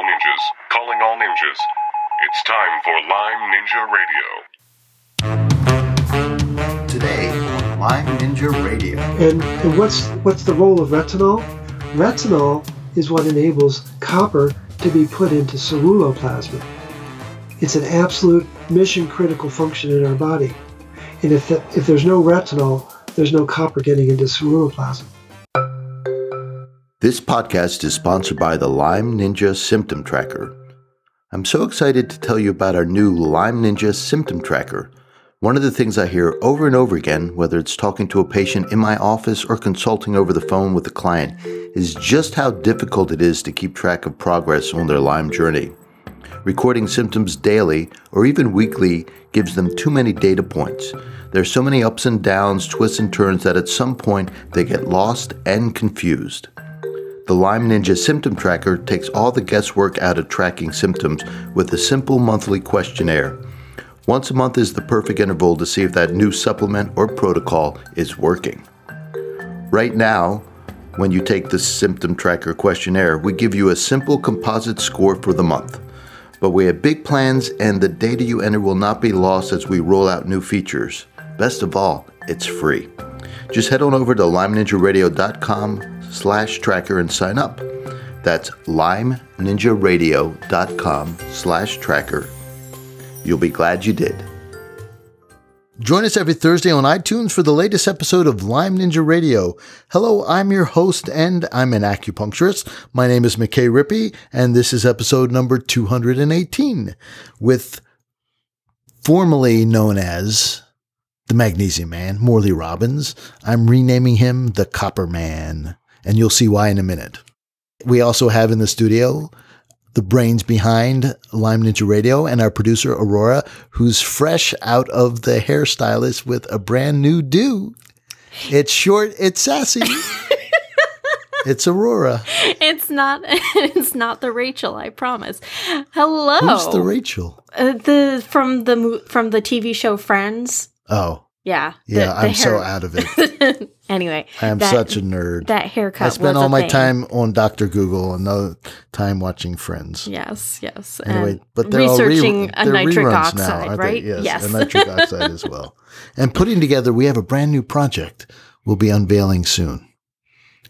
all ninjas, calling all ninjas. It's time for Lyme Ninja Radio. Today on Lyme Ninja Radio. And, and what's what's the role of retinol? Retinol is what enables copper to be put into ceruloplasmin. It's an absolute mission critical function in our body. And if, the, if there's no retinol, there's no copper getting into ceruloplasmin. This podcast is sponsored by the Lyme Ninja Symptom Tracker. I'm so excited to tell you about our new Lyme Ninja Symptom Tracker. One of the things I hear over and over again, whether it's talking to a patient in my office or consulting over the phone with a client, is just how difficult it is to keep track of progress on their Lyme journey. Recording symptoms daily or even weekly gives them too many data points. There's so many ups and downs, twists and turns that at some point they get lost and confused. The Lyme Ninja Symptom Tracker takes all the guesswork out of tracking symptoms with a simple monthly questionnaire. Once a month is the perfect interval to see if that new supplement or protocol is working. Right now, when you take the Symptom Tracker questionnaire, we give you a simple composite score for the month. But we have big plans, and the data you enter will not be lost as we roll out new features. Best of all, it's free. Just head on over to lymeninjaradio.com slash tracker and sign up. That's lymeninjaradio.com slash tracker. You'll be glad you did. Join us every Thursday on iTunes for the latest episode of Lyme Ninja Radio. Hello, I'm your host and I'm an acupuncturist. My name is McKay Rippey and this is episode number 218 with formerly known as the Magnesium Man, Morley Robbins. I'm renaming him the Copper Man and you'll see why in a minute. We also have in the studio the brains behind Lyme Ninja Radio and our producer Aurora, who's fresh out of the hairstylist with a brand new do. It's short, it's sassy. it's Aurora. It's not. It's not the Rachel. I promise. Hello. Who's the Rachel? Uh, the from the from the TV show Friends. Oh, Yeah. yeah, the I'm so hair- out of it. anyway, I am that- such a nerd. That haircut. I spend was all my thing. time on Dr. Google and no time watching Friends. Yes, yes. Anyway, and but they're all re- researching a they're nitric oxide, now, right? Yes, yes. and nitric oxide as well. And putting together, we have a brand new project we'll be unveiling soon.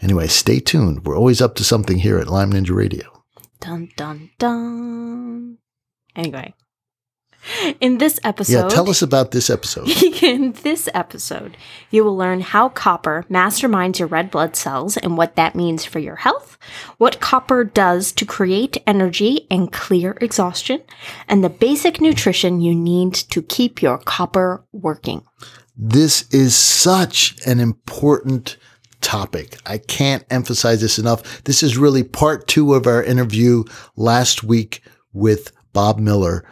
Anyway, stay tuned. We're always up to something here at Lyme Ninja Radio. dun dun dun. Anyway, in this episode, Yeah, tell us about this episode. In this episode, you will learn how copper masterminds your red blood cells and what that means for your health, what copper does to create energy and clear exhaustion, and the basic nutrition you need to keep your copper working. This is such an important topic. I can't emphasize this enough. This is really part two of our interview last week with Bob Miller.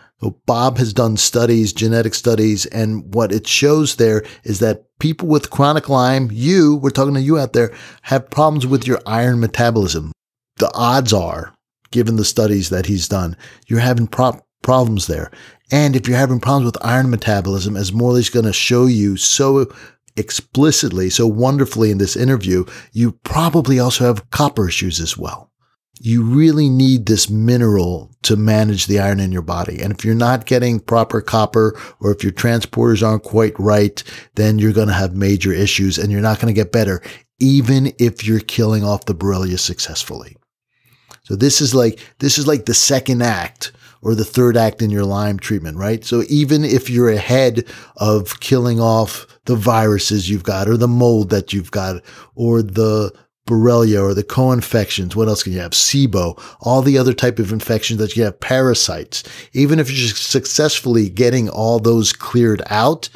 Bob has done studies, genetic studies, and what it shows there is that people with chronic Lyme, you, we're talking to you out there, have problems with your iron metabolism. The odds are, given the studies that he's done, you're having pro- problems there. And if you're having problems with iron metabolism, as Morley's going to show you so explicitly, so wonderfully in this interview, you probably also have copper issues as well. You really need this mineral to manage the iron in your body. And if you're not getting proper copper or if your transporters aren't quite right, then you're going to have major issues and you're not going to get better, even if you're killing off the Borrelia successfully. So this is like, this is like the second act or the third act in your Lyme treatment, right? So even if you're ahead of killing off the viruses you've got or the mold that you've got or the Borrelia or the co-infections, what else can you have? SIBO, all the other type of infections that you have, parasites. Even if you're successfully getting all those cleared out,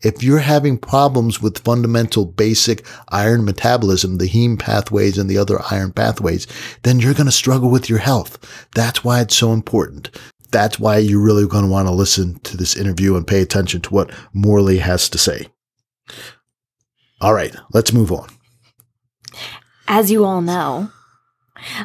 if you're having problems with fundamental basic iron metabolism, the heme pathways and the other iron pathways, then you're going to struggle with your health. That's why it's so important. That's why you're really going to want to listen to this interview and pay attention to what Morley has to say. All right, let's move on. As you all know,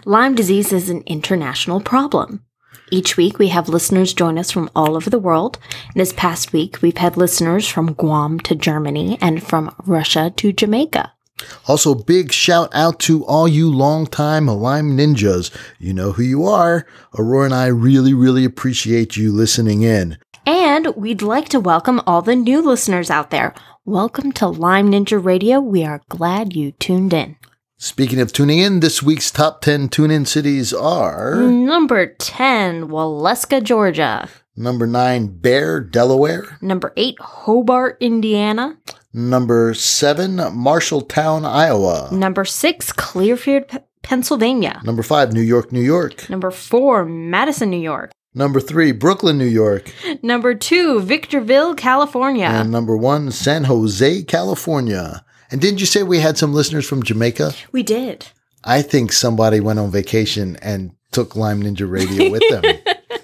Lyme disease is an international problem. Each week, we have listeners join us from all over the world. This past week, we've had listeners from Guam to Germany and from Russia to Jamaica. Also, big shout out to all you longtime Lyme ninjas. You know who you are. Aurora and I really, really appreciate you listening in. And we'd like to welcome all the new listeners out there. Welcome to Lyme Ninja Radio. We are glad you tuned in. Speaking of tuning in, this week's top 10 tune in cities are Number 10, Waleska, Georgia. number 9, Bear, Delaware, Number 8, Hobart, Indiana. number 7, Marshalltown, Iowa, Number 6, Clearfield, P- Pennsylvania. number 5, New York, New York, Number 4, Madison, New York. number 3, Brooklyn, New York, Number 2, Victorville, California. and number 1, San Jose, California. And didn't you say we had some listeners from Jamaica? we did. I think somebody went on vacation and took Lyme Ninja Radio with them.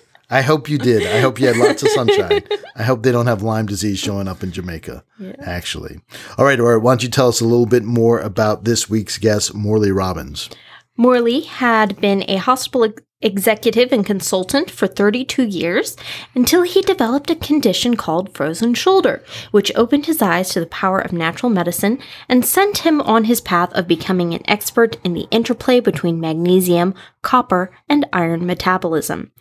I hope you did. I hope you had lots of sunshine. I hope they don't have Lyme disease showing up in Jamaica, actually. All right, Aurora, why don't you tell us a little bit more about this week's guest, Morley Robbins? Morley had been a hospital ex- executive and consultant for 32 years until he developed a condition called frozen shoulder, which opened his eyes to the power of natural medicine and sent him on his path of becoming an expert in the interplay between magnesium, copper, and iron metabolism.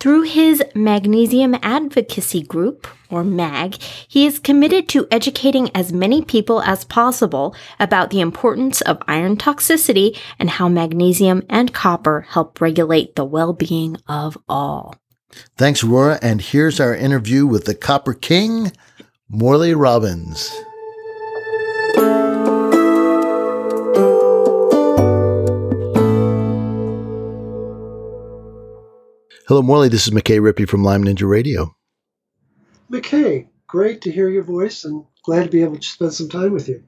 Through his Magnesium Advocacy Group, or MAG, he is committed to educating as many people as possible about the importance of iron toxicity and how magnesium and copper help regulate the well being of all. Thanks, Aurora. And here's our interview with the Copper King, Morley Robbins. Hello, Morley. This is McKay Rippey from Lyme Ninja Radio. McKay, great to hear your voice and glad to be able to spend some time with you.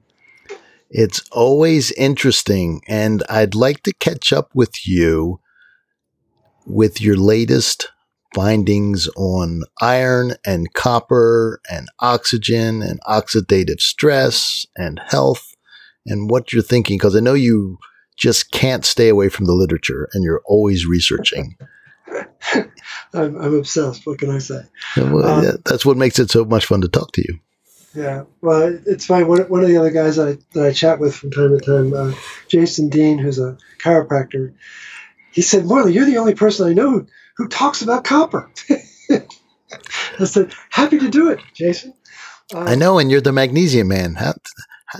It's always interesting, and I'd like to catch up with you with your latest findings on iron and copper and oxygen and oxidative stress and health and what you're thinking, because I know you just can't stay away from the literature and you're always researching. I'm, I'm obsessed. What can I say? Well, Um, yeah, that's what makes it so much fun to talk to you. Yeah, well, it's fine. One, one of the other guys I, that I chat with from time to time, uh, Jason Dean, who's a chiropractor, he said, Morley, you're the only person I know who, who talks about copper. I said, happy to do it, Jason. Uh, I know, and you're the magnesium man. How,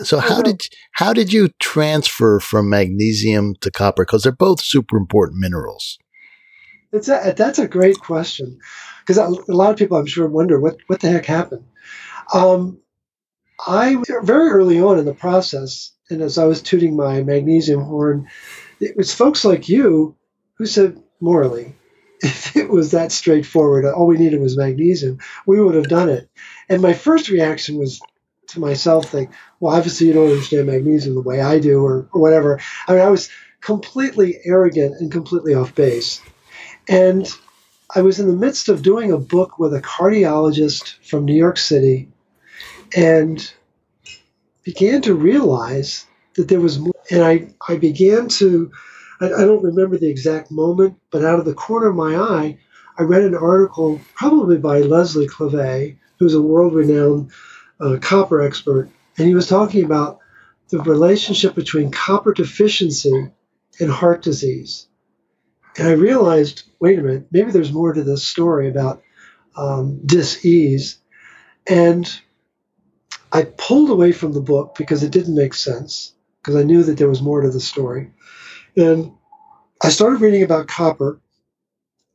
so how did how did you transfer from magnesium to copper? Because they're both super important minerals. It's a, that's a great question because a, lot of people, I'm sure, wonder what, what the heck happened. Um, I very early on in the process, and as I was tooting my magnesium horn, it was folks like you who said, Morley, if it was that straightforward, all we needed was magnesium, we would have done it. And my first reaction was to myself, like, well, obviously you don't understand magnesium the way I do, or, or whatever. I mean, I was completely arrogant and completely off base. And I was in the midst of doing a book with a cardiologist from New York City and began to realize that there was more. And I, I began to, I, I don't remember the exact moment, but out of the corner of my eye, I read an article, probably by Leslie Klevay, who's a world renowned uh, copper expert. And he was talking about the relationship between copper deficiency and heart disease. And I realized, wait a minute, maybe there's more to this story about um, dis-ease. And I pulled away from the book because it didn't make sense, because I knew that there was more to the story. And I started reading about copper,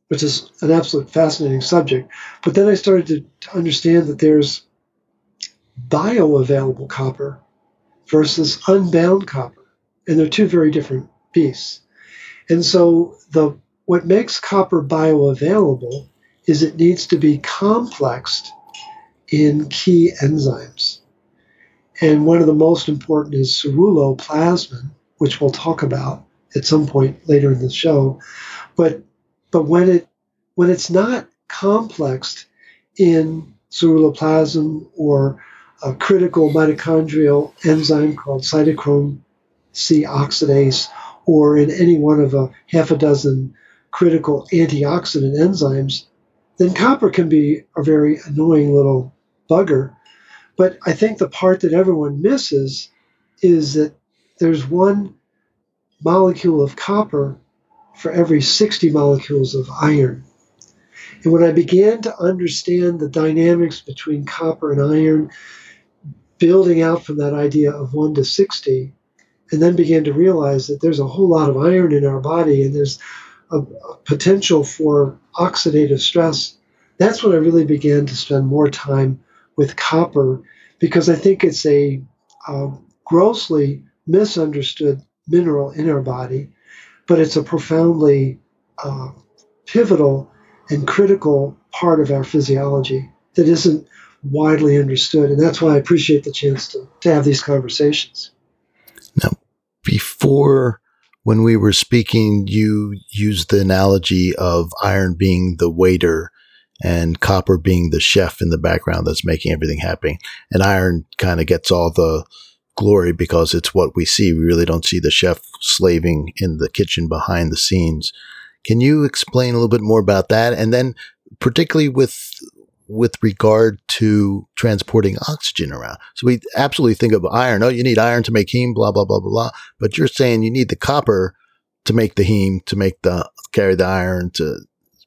which is an absolute fascinating subject. But then I started to, to understand that there's bioavailable copper versus unbound copper. And they're two very different beasts. And so the what makes copper bioavailable is it needs to be complexed in key enzymes. And one of the most important is ceruloplasmin, which we'll talk about at some point later in the show. But but when it when it's not complexed in ceruloplasm or a critical mitochondrial enzyme called cytochrome C oxidase, or in any one of a half a dozen critical antioxidant enzymes, then copper can be a very annoying little bugger. But I think the part that everyone misses is that there's one molecule of copper for every 60 molecules of iron. And when I began to understand the dynamics between copper and iron, building out from that idea of 1 to 60, and then began to realize that there's a whole lot of iron in our body and there's a, a potential for oxidative stress, that's when I really began to spend more time with copper because I think it's a, a grossly misunderstood mineral in our body, but it's a profoundly uh, pivotal and critical part of our physiology that isn't widely understood. And that's why I appreciate the chance to, to have these conversations. Before when we were speaking, you used the analogy of iron being the waiter and copper being the chef in the background that's making everything happen. And iron kind of gets all the glory because it's what we see. We really don't see the chef slaving in the kitchen behind the scenes. Can you explain a little bit more about that? And then particularly with with regard to transporting oxygen around. So we absolutely think of iron. Oh, you need iron to make heme, blah, blah, blah, blah, blah. But you're saying you need the copper to make the heme, to make the, carry the iron to,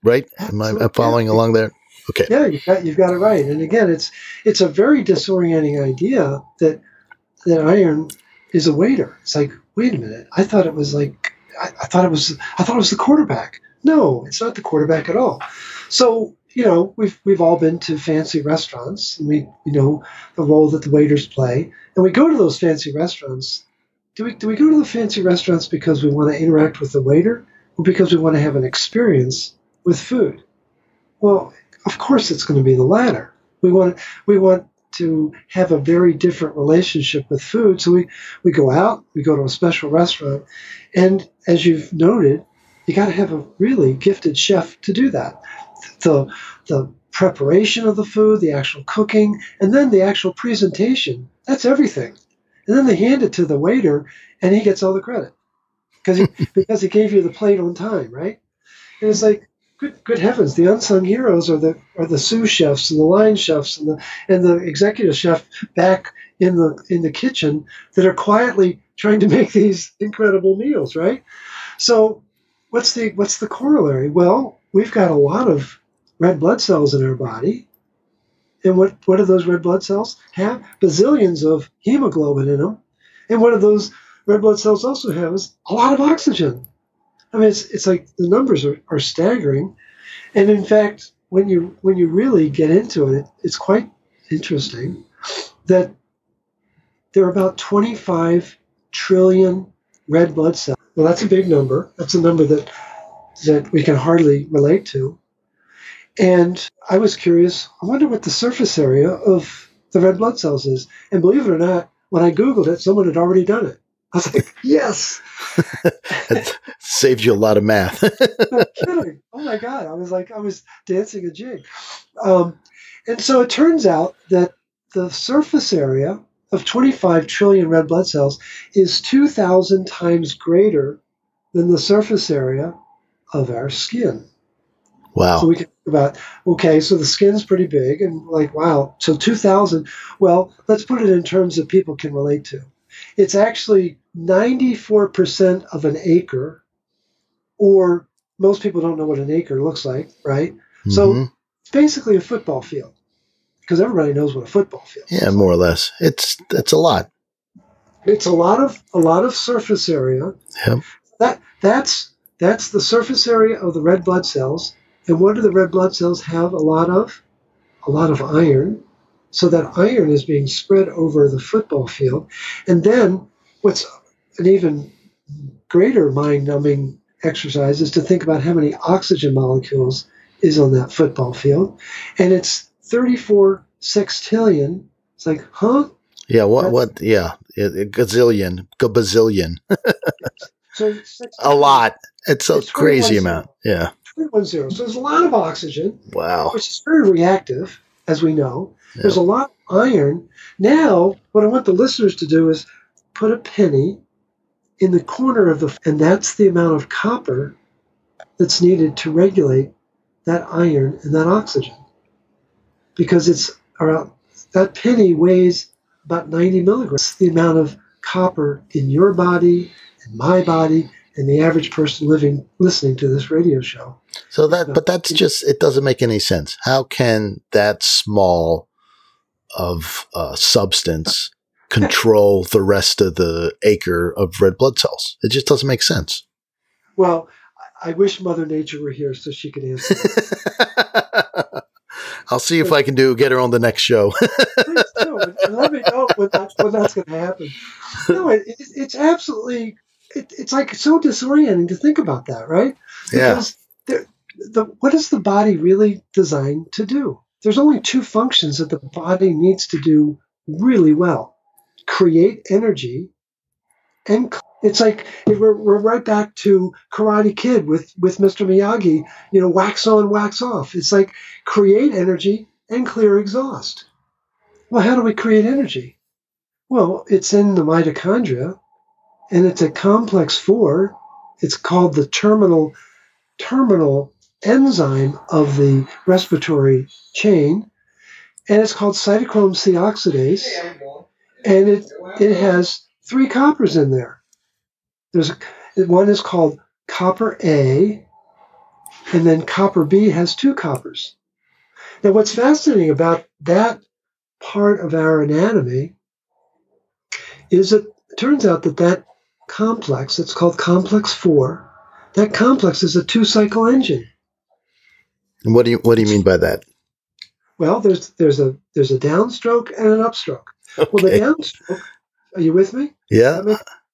right? Am I following yeah. along there? Okay. Yeah, you've got, you've got it right. And again, it's, it's a very disorienting idea that, that iron is a waiter. It's like, wait a minute. I thought it was like, I, I thought it was, I thought it was the quarterback. No, it's not the quarterback at all. So you know, we've we've all been to fancy restaurants, and we you know the role that the waiters play, and we go to those fancy restaurants. Do we do we go to the fancy restaurants because we want to interact with the waiter, or because we want to have an experience with food? Well, of course, it's going to be the latter. We want we want to have a very different relationship with food. So we, we go out, we go to a special restaurant, and as you've noted, you got to have a really gifted chef to do that the, the preparation of the food, the actual cooking, and then the actual presentation. That's everything. And then they hand it to the waiter, and he gets all the credit because he, because he gave you the plate on time, right? And it's like, good, good heavens, the unsung heroes are the are the sous chefs and the line chefs and the and the executive chef back in the in the kitchen that are quietly trying to make these incredible meals, right? So, what's the what's the corollary? Well, we've got a lot of red blood cells in our body. And what, what do those red blood cells have? Bazillions of hemoglobin in them. And what do those red blood cells also have is a lot of oxygen. I mean, it's, it's like the numbers are, are staggering. And in fact, when you when you really get into it, it's quite interesting that there are about 25 trillion red blood cells. Well, that's a big number. That's a number that that we can hardly relate to. And I was curious, I wonder what the surface area of the red blood cells is. And believe it or not, when I Googled it, someone had already done it. I was like, yes. it saved you a lot of math. no kidding. Oh my God. I was like, I was dancing a jig. Um, and so it turns out that the surface area of 25 trillion red blood cells is 2,000 times greater than the surface area of our skin. Wow. So we can think about, okay, so the skin's pretty big, and like, wow, so 2,000. Well, let's put it in terms that people can relate to. It's actually 94% of an acre, or most people don't know what an acre looks like, right? Mm-hmm. So it's basically a football field because everybody knows what a football field is. yeah, more or less. It's it's a lot. It's a lot of a lot of surface area. Yep. That that's that's the surface area of the red blood cells and what do the red blood cells have a lot of? A lot of iron. So that iron is being spread over the football field. And then what's an even greater mind numbing exercise is to think about how many oxygen molecules is on that football field. And it's 34 sextillion. It's like, huh? Yeah, what, That's, what, yeah, a gazillion, gazillion. so a lot. It's a it's crazy amount. Yeah. 310. So there's a lot of oxygen. Wow. Which is very reactive, as we know. There's a lot of iron. Now, what I want the listeners to do is put a penny in the corner of the, and that's the amount of copper that's needed to regulate that iron and that oxygen. Because it's around, that penny weighs about 90 milligrams, the amount of copper in your body, in my body, and the average person living listening to this radio show. So that, but that's just it doesn't make any sense. How can that small of uh, substance control the rest of the acre of red blood cells? It just doesn't make sense. Well, I wish Mother Nature were here so she could answer. I'll see if I can do get her on the next show. Please do, let me know when that's, when that's going to happen. No, it, it, it's absolutely, it, it's like so disorienting to think about that, right? Yeah. Because there, the, what is the body really designed to do? There's only two functions that the body needs to do really well create energy and it's like we're, we're right back to Karate Kid with, with Mr. Miyagi, you know, wax on, wax off. It's like create energy and clear exhaust. Well, how do we create energy? Well, it's in the mitochondria, and it's a complex four. It's called the terminal terminal enzyme of the respiratory chain, and it's called cytochrome C oxidase, and it it has three coppers in there. There's one is called copper A, and then copper B has two coppers. Now, what's fascinating about that part of our anatomy is it turns out that that complex, it's called complex four, that complex is a two-cycle engine. And what do you what do you mean by that? Well, there's there's a there's a downstroke and an upstroke. Okay. Well, the downstroke. Are you with me? Yeah.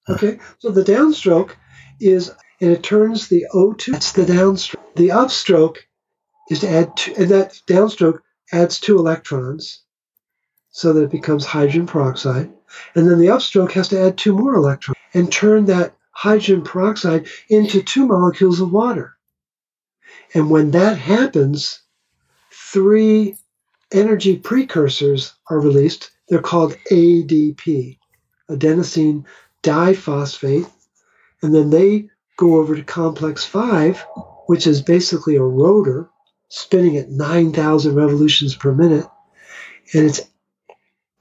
Okay, so the downstroke is, and it turns the O2. That's the downstroke. The upstroke is to add, two, and that downstroke adds two electrons, so that it becomes hydrogen peroxide, and then the upstroke has to add two more electrons and turn that hydrogen peroxide into two molecules of water. And when that happens, three energy precursors are released. They're called ADP, adenosine diphosphate, and then they go over to complex 5, which is basically a rotor spinning at 9,000 revolutions per minute, and it's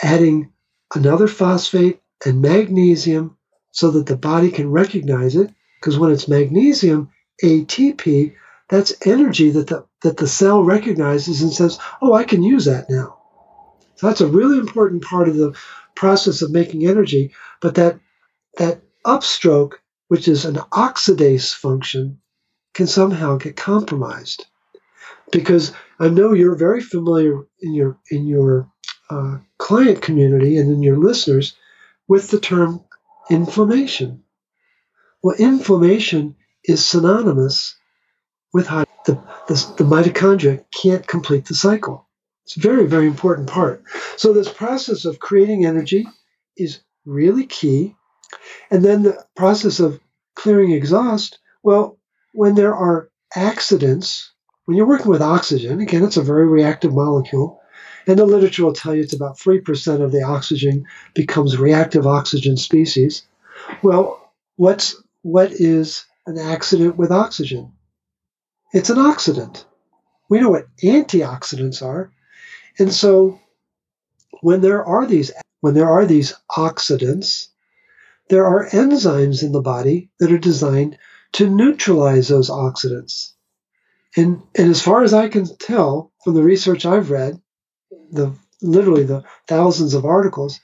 adding another phosphate and magnesium so that the body can recognize it. Because when it's magnesium, ATP, that's energy that the, that the cell recognizes and says, oh, I can use that now. So that's a really important part of the process of making energy. But that that upstroke, which is an oxidase function, can somehow get compromised. Because I know you're very familiar in your in your uh, client community and in your listeners with the term inflammation. Well, inflammation is synonymous with how the, the, the mitochondria can't complete the cycle. It's a very, very important part. So, this process of creating energy is really key and then the process of clearing exhaust, well, when there are accidents, when you're working with oxygen, again, it's a very reactive molecule, and the literature will tell you it's about 3% of the oxygen becomes reactive oxygen species. Well, what's what is an accident with oxygen? It's an oxidant. We know what antioxidants are. And so when there are these when there are these oxidants, there are enzymes in the body that are designed to neutralize those oxidants. And, and as far as I can tell from the research I've read, the literally the thousands of articles,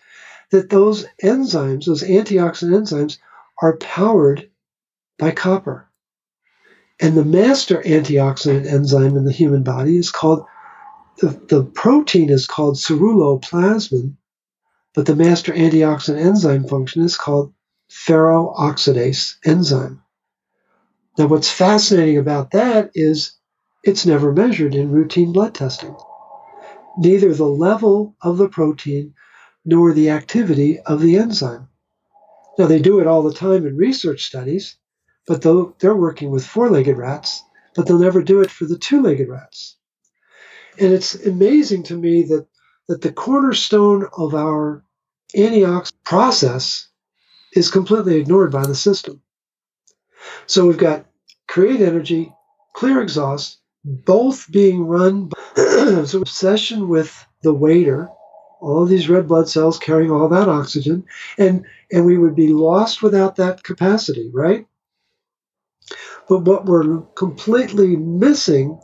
that those enzymes, those antioxidant enzymes, are powered by copper. And the master antioxidant enzyme in the human body is called, the, the protein is called ceruloplasmin, but the master antioxidant enzyme function is called ferroxidase enzyme. Now, what's fascinating about that is it's never measured in routine blood testing. Neither the level of the protein nor the activity of the enzyme. Now, they do it all the time in research studies, but they're working with four legged rats, but they'll never do it for the two legged rats. And it's amazing to me that, that the cornerstone of our antioxidant process is completely ignored by the system. So we've got create energy, clear exhaust, both being run by so obsession with the waiter, all these red blood cells carrying all that oxygen, and and we would be lost without that capacity, right? But what we're completely missing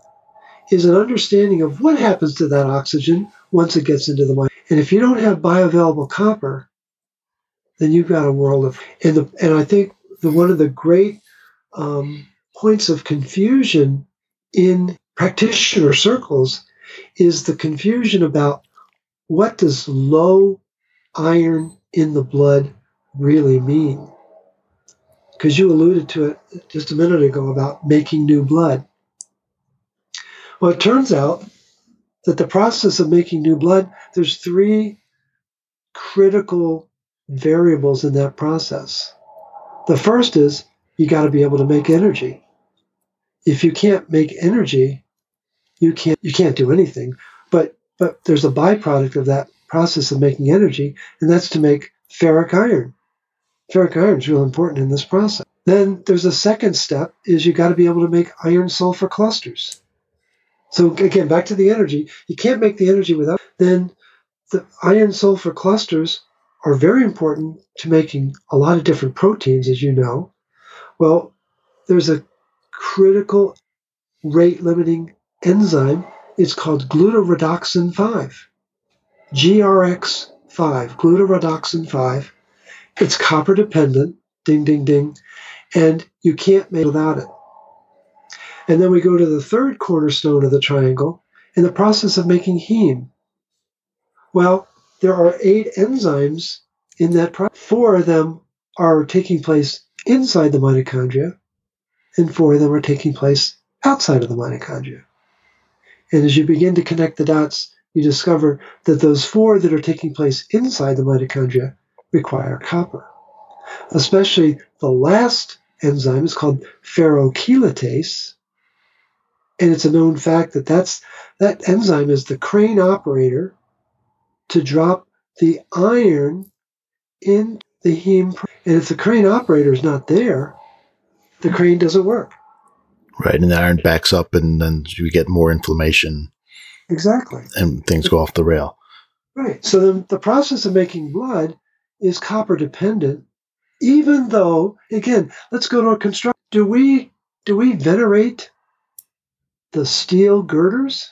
is an understanding of what happens to that oxygen once it gets into the mind. And if you don't have bioavailable copper, then you've got a world of and the, and I think the one of the great um, points of confusion in practitioner circles is the confusion about what does low iron in the blood really mean? Because you alluded to it just a minute ago about making new blood. Well it turns out that the process of making new blood there's three critical variables in that process. The first is you got to be able to make energy. If you can't make energy, you can't you can't do anything. But but there's a byproduct of that process of making energy, and that's to make ferric iron. Ferric iron is real important in this process. Then there's a second step is you got to be able to make iron sulfur clusters. So again, back to the energy. You can't make the energy without then the iron sulfur clusters are very important to making a lot of different proteins, as you know. Well, there's a critical rate limiting enzyme. is called glutaredoxin 5. GRX5, glutaredoxin 5. It's copper dependent, ding, ding, ding, and you can't make without it. And then we go to the third cornerstone of the triangle in the process of making heme. Well, there are eight enzymes in that process. Four of them are taking place inside the mitochondria, and four of them are taking place outside of the mitochondria. And as you begin to connect the dots, you discover that those four that are taking place inside the mitochondria require copper. Especially the last enzyme is called ferrochelatase, and it's a known fact that that's, that enzyme is the crane operator to drop the iron in the heme. And if the crane operator is not there, the crane doesn't work. Right. And the iron backs up and then you get more inflammation. Exactly. And things go off the rail. Right. So the, the process of making blood is copper dependent, even though, again, let's go to a construct. Do we do we venerate the steel girders?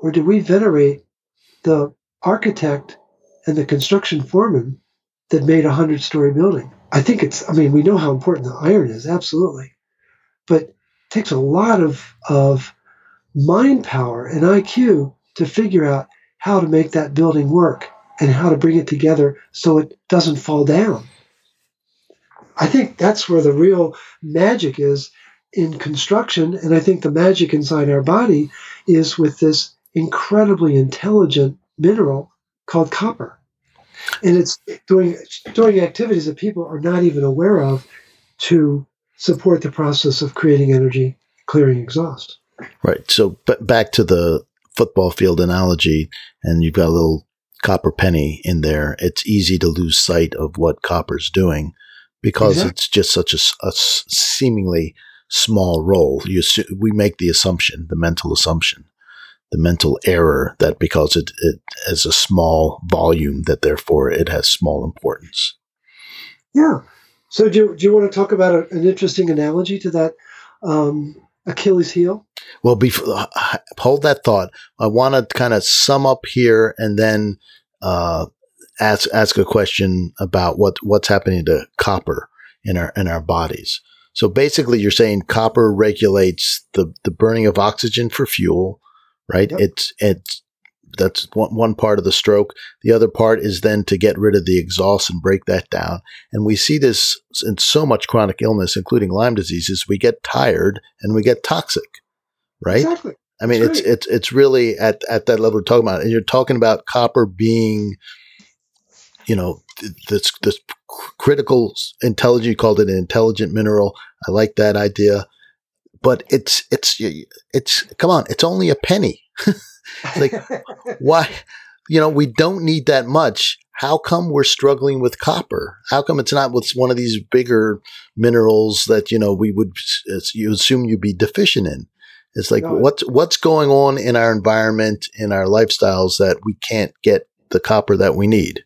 Or do we venerate the architect and the construction foreman that made a hundred story building. I think it's, I mean, we know how important the iron is, absolutely. But takes a lot of, of mind power and IQ to figure out how to make that building work and how to bring it together so it doesn't fall down. I think that's where the real magic is in construction. And I think the magic inside our body is with this incredibly intelligent mineral called copper. And it's doing, doing activities that people are not even aware of to support the process of creating energy, clearing exhaust. Right. So but back to the football field analogy, and you've got a little copper penny in there. It's easy to lose sight of what copper's doing because exactly. it's just such a, a seemingly small role. You, we make the assumption, the mental assumption the mental error that because it, it has a small volume that therefore it has small importance. Yeah. So do you, do you want to talk about a, an interesting analogy to that um, Achilles heel? Well, before, hold that thought. I want to kind of sum up here and then uh, ask ask a question about what what's happening to copper in our in our bodies. So basically, you're saying copper regulates the the burning of oxygen for fuel right? Yep. It's it's that's one, one part of the stroke. The other part is then to get rid of the exhaust and break that down. And we see this in so much chronic illness, including Lyme diseases. We get tired and we get toxic, right? Exactly. I mean, That's it's right. it's it's really at at that level we're talking about, and you're talking about copper being, you know, this this critical intelligent. You called it an intelligent mineral. I like that idea but it's it's it's come on, it's only a penny. like why you know, we don't need that much. How come we're struggling with copper? How come it's not with one of these bigger minerals that, you know, we would you assume you'd be deficient in? It's like no. what's what's going on in our environment, in our lifestyles that we can't get the copper that we need?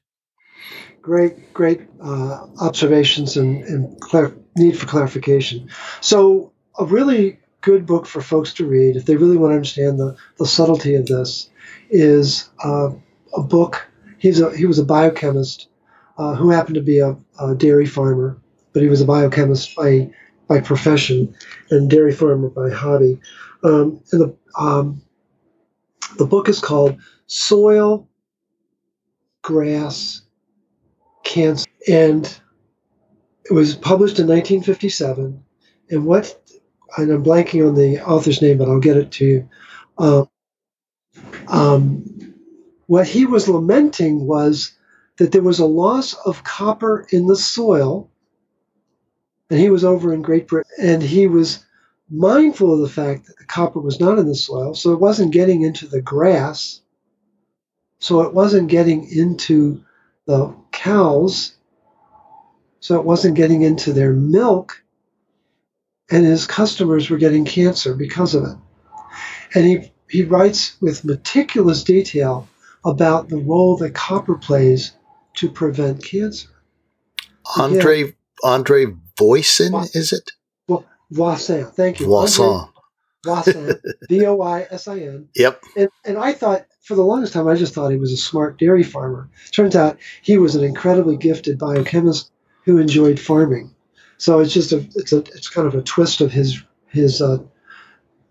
great, great uh, observations and, and clar- need for clarification. So, a really good book for folks to read if they really want to understand the, the subtlety of this is uh, a book. He's a, he was a biochemist uh, who happened to be a, a, dairy farmer, but he was a biochemist by by profession and dairy farmer by hobby. Um, and the um, the book is called Soil, Grass, Cancer, and it was published in 1957. And what and I'm blanking on the author's name, but I'll get it to you. Uh, um, what he was lamenting was that there was a loss of copper in the soil, and he was over in Great Britain, and he was mindful of the fact that the copper was not in the soil, so it wasn't getting into the grass, so it wasn't getting into the cows, so it wasn't getting into their milk, and his customers were getting cancer because of it. And he, he writes with meticulous detail about the role that copper plays to prevent cancer. Andre yeah. Andre Voisin, is it? Well, Voisin, thank you. Voisin. Voisin, V O I S I N. Yep. And, and I thought, for the longest time, I just thought he was a smart dairy farmer. Turns out he was an incredibly gifted biochemist who enjoyed farming. So it's just a it's a it's kind of a twist of his his uh,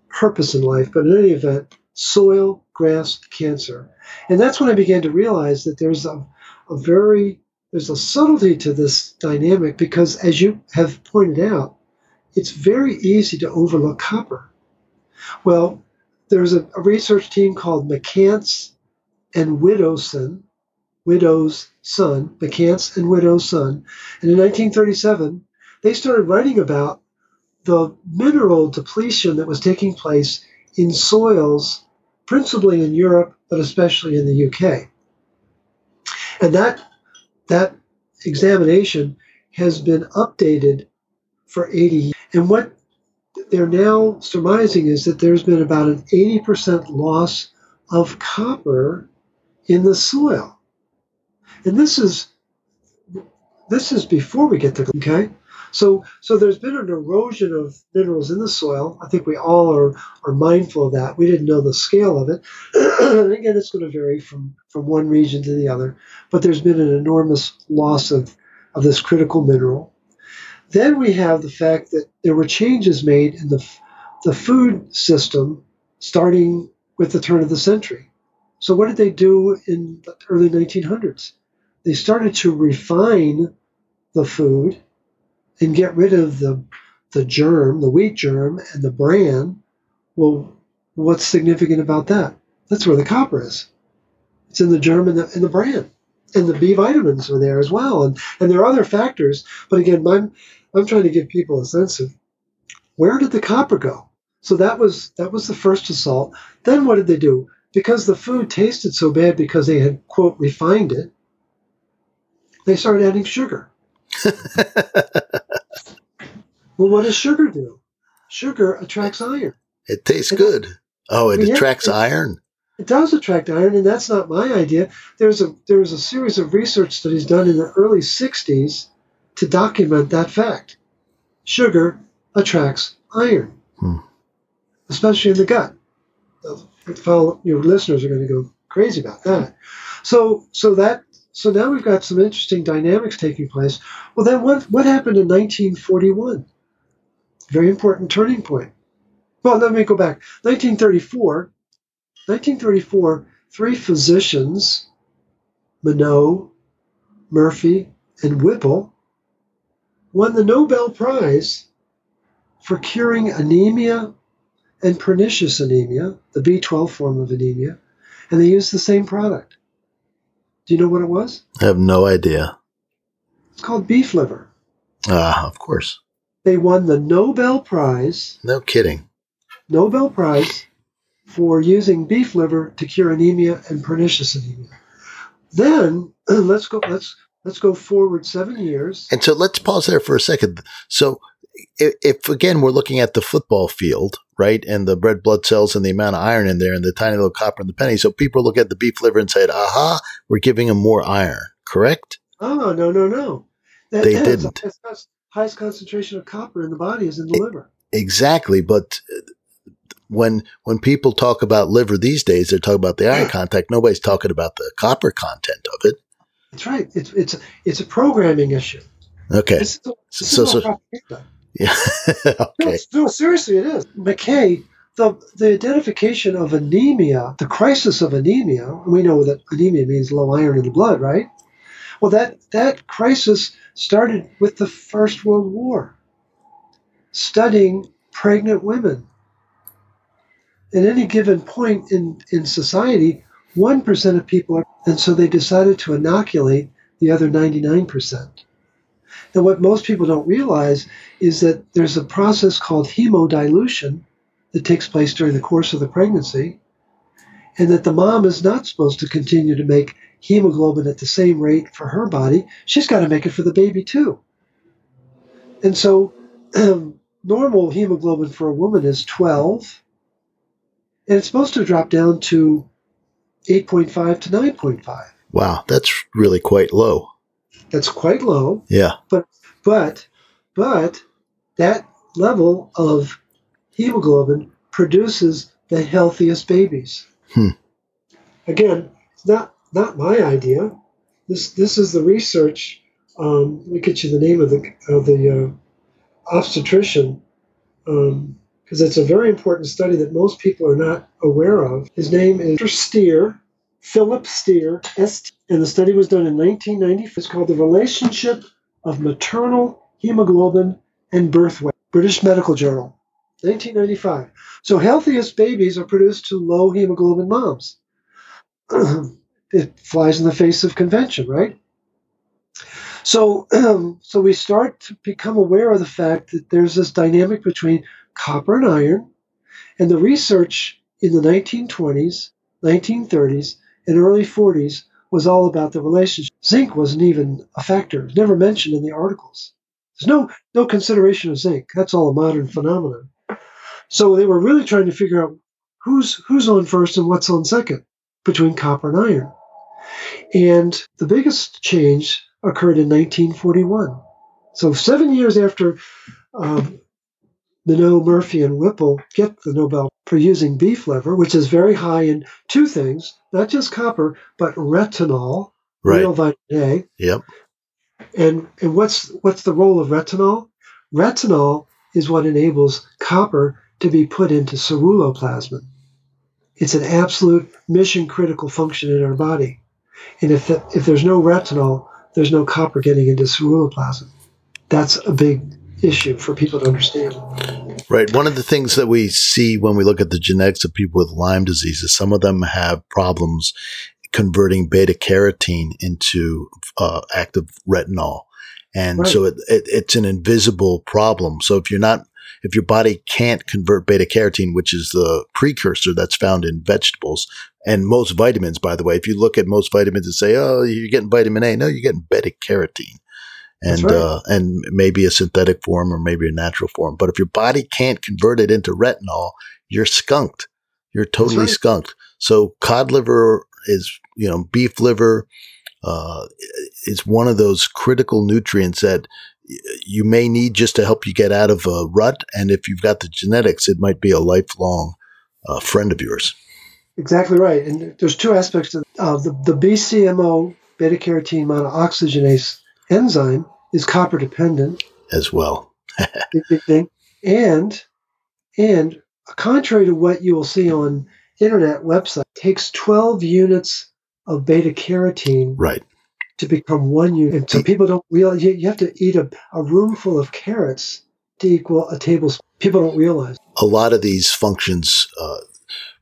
purpose in life. But in any event, soil, grass, cancer, and that's when I began to realize that there's a, a very there's a subtlety to this dynamic because, as you have pointed out, it's very easy to overlook copper. Well, there's a, a research team called McCance and Widdowson, Widow's son, McCance and Widow's son, and in 1937 they started writing about the mineral depletion that was taking place in soils, principally in Europe, but especially in the UK. And that, that examination has been updated for 80 years. And what they're now surmising is that there's been about an 80% loss of copper in the soil. And this is this is before we get to okay so, so there's been an erosion of minerals in the soil. I think we all are, are mindful of that. We didn't know the scale of it. and again, it's going to vary from, from one region to the other. But there's been an enormous loss of, of this critical mineral. Then we have the fact that there were changes made in the, the food system starting with the turn of the century. So, what did they do in the early 1900s? They started to refine the food and get rid of the the germ, the wheat germ, and the bran, well, what's significant about that? That's where the copper is. It's in the germ and the, and the bran. And the B vitamins are there as well. And, and there are other factors. But again, I'm, I'm trying to give people a sense of where did the copper go? So that was that was the first assault. Then what did they do? Because the food tasted so bad because they had quote refined it, they started adding sugar. well, what does sugar do? Sugar attracts iron. It tastes it, good. Oh, it yeah, attracts it, iron. It does attract iron, and that's not my idea. There's a there was a series of research studies done in the early '60s to document that fact. Sugar attracts iron, hmm. especially in the gut. Follow, your listeners are going to go crazy about that. So, so that so now we've got some interesting dynamics taking place. Well, then what, what happened in 1941? Very important turning point. Well, let me go back. 1934, 1934, three physicians, Minot, Murphy, and Whipple, won the Nobel Prize for curing anemia and pernicious anemia, the B12 form of anemia, and they used the same product. Do you know what it was? I have no idea. It's called beef liver. Ah, of course. They won the Nobel Prize. No kidding. Nobel Prize for using beef liver to cure anemia and pernicious anemia. Then let's go. Let's let's go forward seven years. And so let's pause there for a second. So if, if, again we're looking at the football field, right, and the red blood cells and the amount of iron in there and the tiny little copper in the penny, so people look at the beef liver and say, "Aha, we're giving them more iron." Correct? Oh no no no! That, They that's- didn't. the highest concentration of copper in the body is in the liver. Exactly, but uh, when when people talk about liver these days, they're talking about the iron contact. Nobody's talking about the copper content of it. That's right. It's it's it's a programming issue. Okay, is, this So- so-. Yeah, No, okay, it's- no, seriously, it is. McKay, the the identification of anemia, the crisis of anemia. We know that anemia means low iron in the blood, right? Well, that that crisis started with the First World War, studying pregnant women. At any given point in in society, one percent of people are, and so they decided to inoculate the other ninety nine percent. And what most people don't realize is that there's a process called hemodilution that takes place during the course of the pregnancy, and that the mom is not supposed to continue to make hemoglobin at the same rate for her body. She's got to make it for the baby too. And so, normal hemoglobin for a woman is 12, and it's supposed to drop down to 8.5 to 9.5. wow, that's really quite low. That's quite low. Yeah, but but but that level of hemoglobin produces the healthiest babies. Hmm. Again, it's not not my idea. This this is the research. Um, let me get you the name of the of the uh, obstetrician because it's a very important study that most people are not aware of. His name is Steer, Philip Steer, ST, and the study was done in 1990. It's called the relationship of maternal hemoglobin and birth weight. British Medical Journal, 1995. So healthiest babies are produced to low hemoglobin moms. it flies in the face of convention, right? So, so we start to become aware of the fact that there's this dynamic between copper and iron, and the research in the 1920s, 1930s, and early 40s was all about the relationship. Zinc wasn't even a factor; never mentioned in the articles. There's no no consideration of zinc. That's all a modern phenomenon. So they were really trying to figure out who's who's on first and what's on second between copper and iron. And the biggest change occurred in 1941. So seven years after um, Minot, Murphy, and Whipple get the Nobel for using beef liver, which is very high in two things, not just copper, but retinol, right. real vitamin A. Yep. And and what's what's the role of retinol? Retinol is what enables copper to be put into ceruloplasmin. It's an absolute mission critical function in our body. And if the, if there's no retinol, there's no copper getting into ceruloplasmin. That's a big issue for people to understand. Right. One of the things that we see when we look at the genetics of people with Lyme disease is some of them have problems converting beta carotene into uh, active retinol. And Right. so it, it, it's an invisible problem. So if you're not, if your body can't convert beta carotene, which is the precursor that's found in vegetables and most vitamins, by the way, if you look at most vitamins and say, oh, you're getting vitamin A, no, you're getting beta carotene. And, right. uh, and maybe a synthetic form or maybe a natural form. But if your body can't convert it into retinol, you're skunked. You're totally right. skunked. So cod liver is, you know, beef liver, uh, is one of those critical nutrients that you may need just to help you get out of a rut. And if you've got the genetics, it might be a lifelong uh, friend of yours Exactly right. And there's two aspects to uh, the, the BCMO, beta carotene monooxygenase enzyme, is copper dependent. as well. big, big thing. And and contrary to what you will see on internet website, takes 12 units of beta carotene Right. to become one unit. And so people don't realize you, you have to eat a, a room full of carrots to equal a tablespoon. People don't realize. a lot of these functions, uh,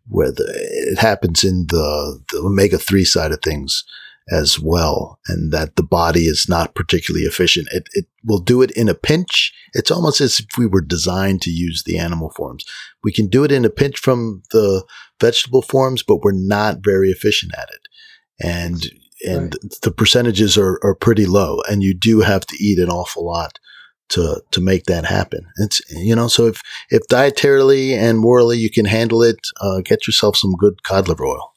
where the, it happens in the, the omega 3 side of things as well, and that the body is not particularly efficient. It, it will do it in a pinch. It's almost as if we were designed to use the animal forms. We can do it in a pinch from the vegetable forms, but we're not very efficient at it. And, and the percentages are, are pretty low, and you do have to eat an awful lot to to make that happen. It's you know, so if if dietarily and morally you can handle it, uh, get yourself some good cod liver oil.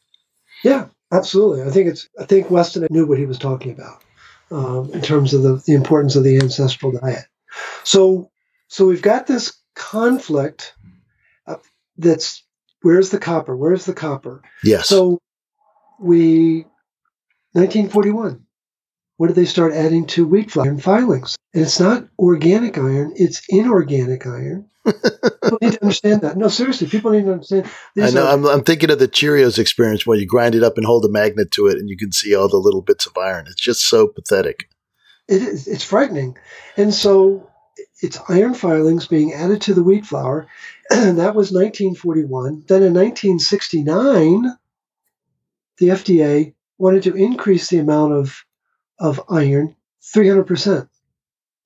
Yeah, absolutely. I think it's. I think Weston knew what he was talking about. um, in terms of the, the importance of the ancestral diet. So, so we've got this conflict uh, that's where's the copper? Where's the copper? Yes. So we 1941. What did they start adding to wheat flour and filings? And it's not organic iron; it's inorganic iron. People need to understand that. No, seriously, people need to understand. I These know. are- I'm, I'm thinking of the Cheerios experience where you grind it up and hold a magnet to it, and you can see all the little bits of iron. It's just so pathetic. it is it's frightening and so it's iron filings being added to the wheat flour and that was 1941 then in 1969 the fda wanted to increase the amount of of iron 300%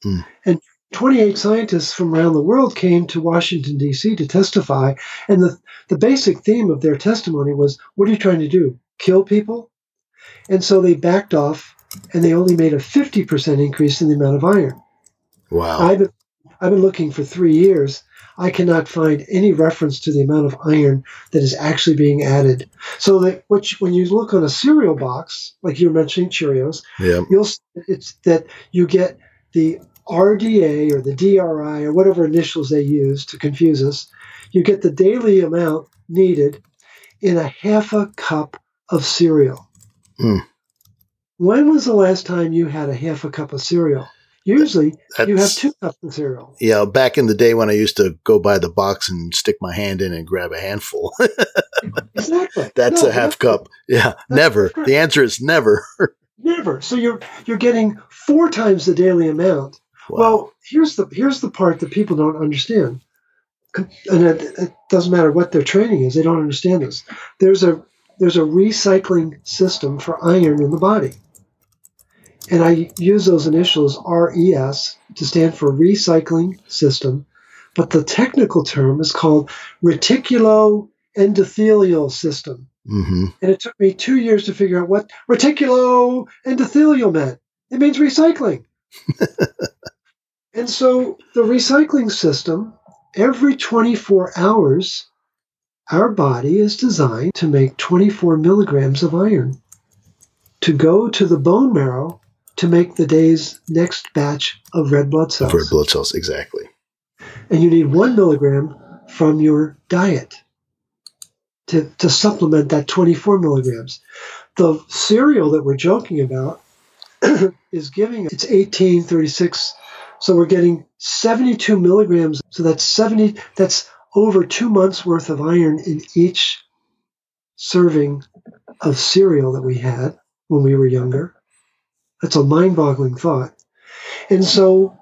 Hmm. and 28 scientists from around the world came to washington d.c to testify and the, the basic theme of their testimony was what are you trying to do kill people and so they backed off and they only made a 50% increase in the amount of iron. Wow. I've been, I've been looking for three years. I cannot find any reference to the amount of iron that is actually being added. So that which, when you look on a cereal box, like you were mentioning Cheerios, yeah. you'll it's that you get the RDA or the DRI or whatever initials they use to confuse us. You get the daily amount needed in a half a cup of cereal. Mm. When was the last time you had a half a cup of cereal? Usually you have two cups of cereal. Yeah, back in the day when I used to go by the box and stick my hand in and grab a handful. Exactly. That's No, a half that's- cup. Yeah, never. correct. The answer is never. Never. So you're you're getting four times the daily amount. Well, here's the here's the part that people don't understand, and it, it doesn't matter what their training is; they don't understand this. There's a there's a recycling system for iron in the body, and I use those initials RES to stand for recycling system, but the technical term is called reticuloendothelial system. hmm And it took me two years to figure out what reticuloendothelial meant. It means recycling. and so the recycling system, every 24 hours, our body is designed to make 24 milligrams of iron to go to the bone marrow to make the day's next batch of red blood cells. Red blood cells, exactly. And you need one milligram from your diet to, to supplement that 24 milligrams. The cereal that we're joking about is giving it's 1836 so we're getting 72 milligrams. So that's 70 that's over two months worth of iron in each serving of cereal that we had when we were younger. That's a mind-boggling thought. And so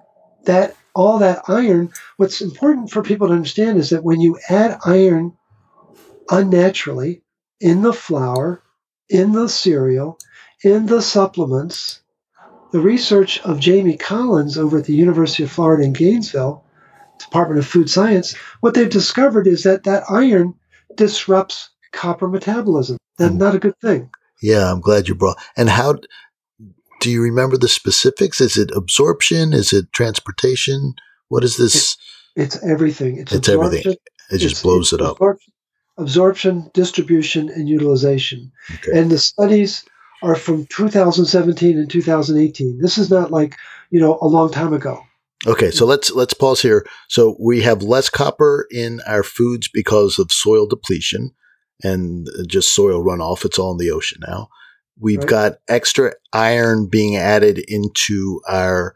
that all that iron what's important for people to understand is that when you add iron unnaturally in the flour in the cereal in the supplements the research of Jamie Collins over at the University of Florida in Gainesville, Department of Food Science, what they've discovered is that that iron disrupts copper metabolism. That's Mm. not a good thing. Yeah, I'm glad you brought. And how do you remember the specifics? Is it absorption? Is it transportation? What is this? It's everything. It's, It's everything. It just it's- blows it's it up. Absorption, absorption, distribution, and utilization. Okay. And the studies are from 2017 and 2018. This is not like, you know, a long time ago. Okay, so let's let's pause here. So we have less copper in our foods because of soil depletion and just soil runoff. It's all in the ocean now. We've Right. got extra iron being added into our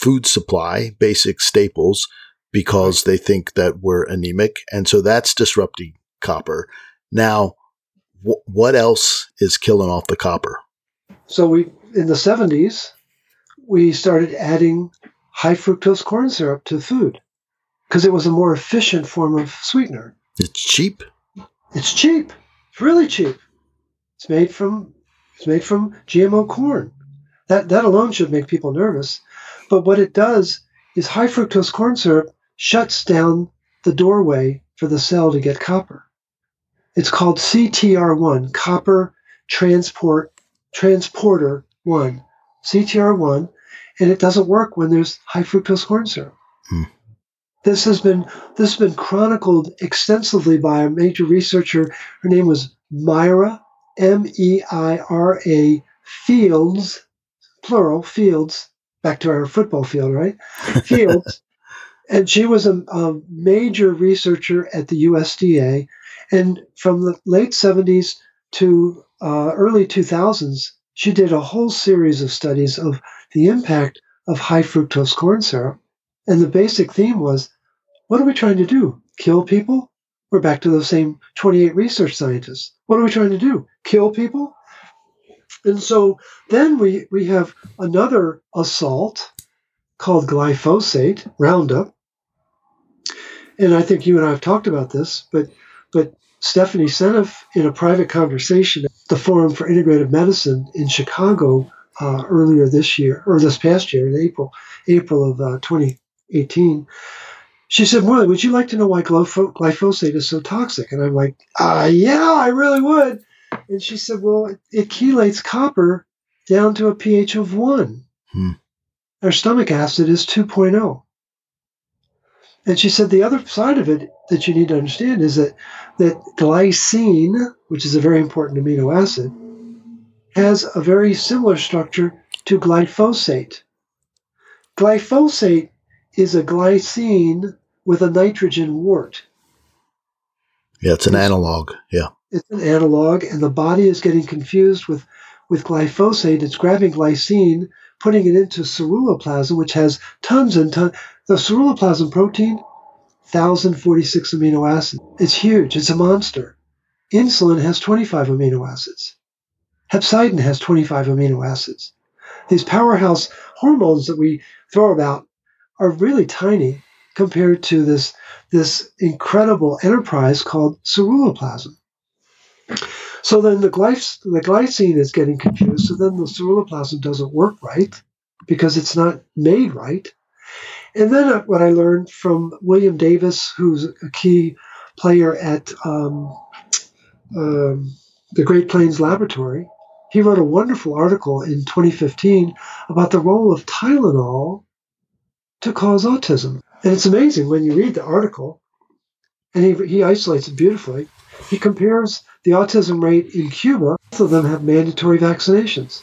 food supply, basic staples, because they think that we're anemic, and so that's disrupting copper. Now, wh- what else is killing off the copper? So we in the 70s, we started adding high fructose corn syrup to food because it was a more efficient form of sweetener. It's cheap. It's cheap. It's really cheap. It's made from it's made from GMO corn. That that alone should make people nervous. But what it does is high fructose corn syrup shuts down the doorway for the cell to get copper. It's called CTR1, copper transport transporter 1, CTR1, and it doesn't work when there's high fructose corn syrup. Hmm. This has been this has been chronicled extensively by a major researcher. Her name was Meira M E I R A Fields plural, Fields, back to our football field, right? Fields. and she was a, a major researcher at the USDA. And from the late 70s to uh, early 2000s, she did a whole series of studies of the impact of high fructose corn syrup. And the basic theme was what are we trying to do? Kill people? We're back to those same 28 research scientists. What are we trying to do? Kill people? And so then we, we have another assault called glyphosate, Roundup. And I think you and I have talked about this, but but Stephanie Seneff, in a private conversation at the Forum for Integrative Medicine in Chicago uh, earlier this year, or this past year in April, April of uh, 2018, she said, Morley, would you like to know why glyphosate is so toxic? And I'm like, uh, yeah, I really would. And she said, well, it, it chelates copper down to a pH of 1. Hmm. Our stomach acid is 2.0. And she said the other side of it that you need to understand is that, that glycine, which is a very important amino acid, has a very similar structure to glyphosate. Glyphosate is a glycine with a nitrogen wart. Yeah, it's an analog. Yeah. It's an analog, and the body is getting confused with, with glyphosate. It's grabbing glycine, putting it into ceruloplasmin, which has tons and tons. The ceruloplasmin protein, 1,046 amino acids. It's huge. It's a monster. Insulin has 25 amino acids. Hepcidin has 25 amino acids. These powerhouse hormones that we throw about are really tiny compared to this, this incredible enterprise called ceruloplasmin. So then the, glyc- the glycine is getting confused. So then the ceruloplasmin doesn't work right because it's not made right. And then uh, what I learned from William Davis, who's a key player at um, um, the Great Plains Laboratory, he wrote a wonderful article in 2015 about the role of Tylenol to cause autism. And it's amazing when you read the article, and he, he isolates it beautifully. He compares the autism rate in Cuba. Both of them have mandatory vaccinations.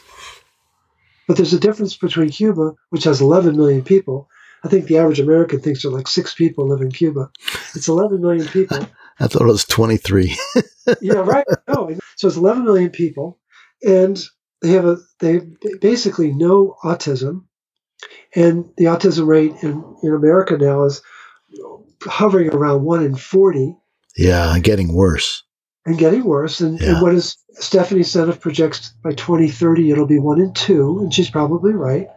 But there's a difference between Cuba, which has 11 million people. I think the average American thinks there are like six people live in Cuba. It's 11 million people. I thought it was 23. yeah, right. No, so it's 11 million people, and they have a they basically no autism, and the autism rate in, in America now is hovering around one in 40. Yeah, getting worse. And getting worse. And, yeah. and what is Stephanie Seneff projects by 2030, it'll be one in two, and she's probably right.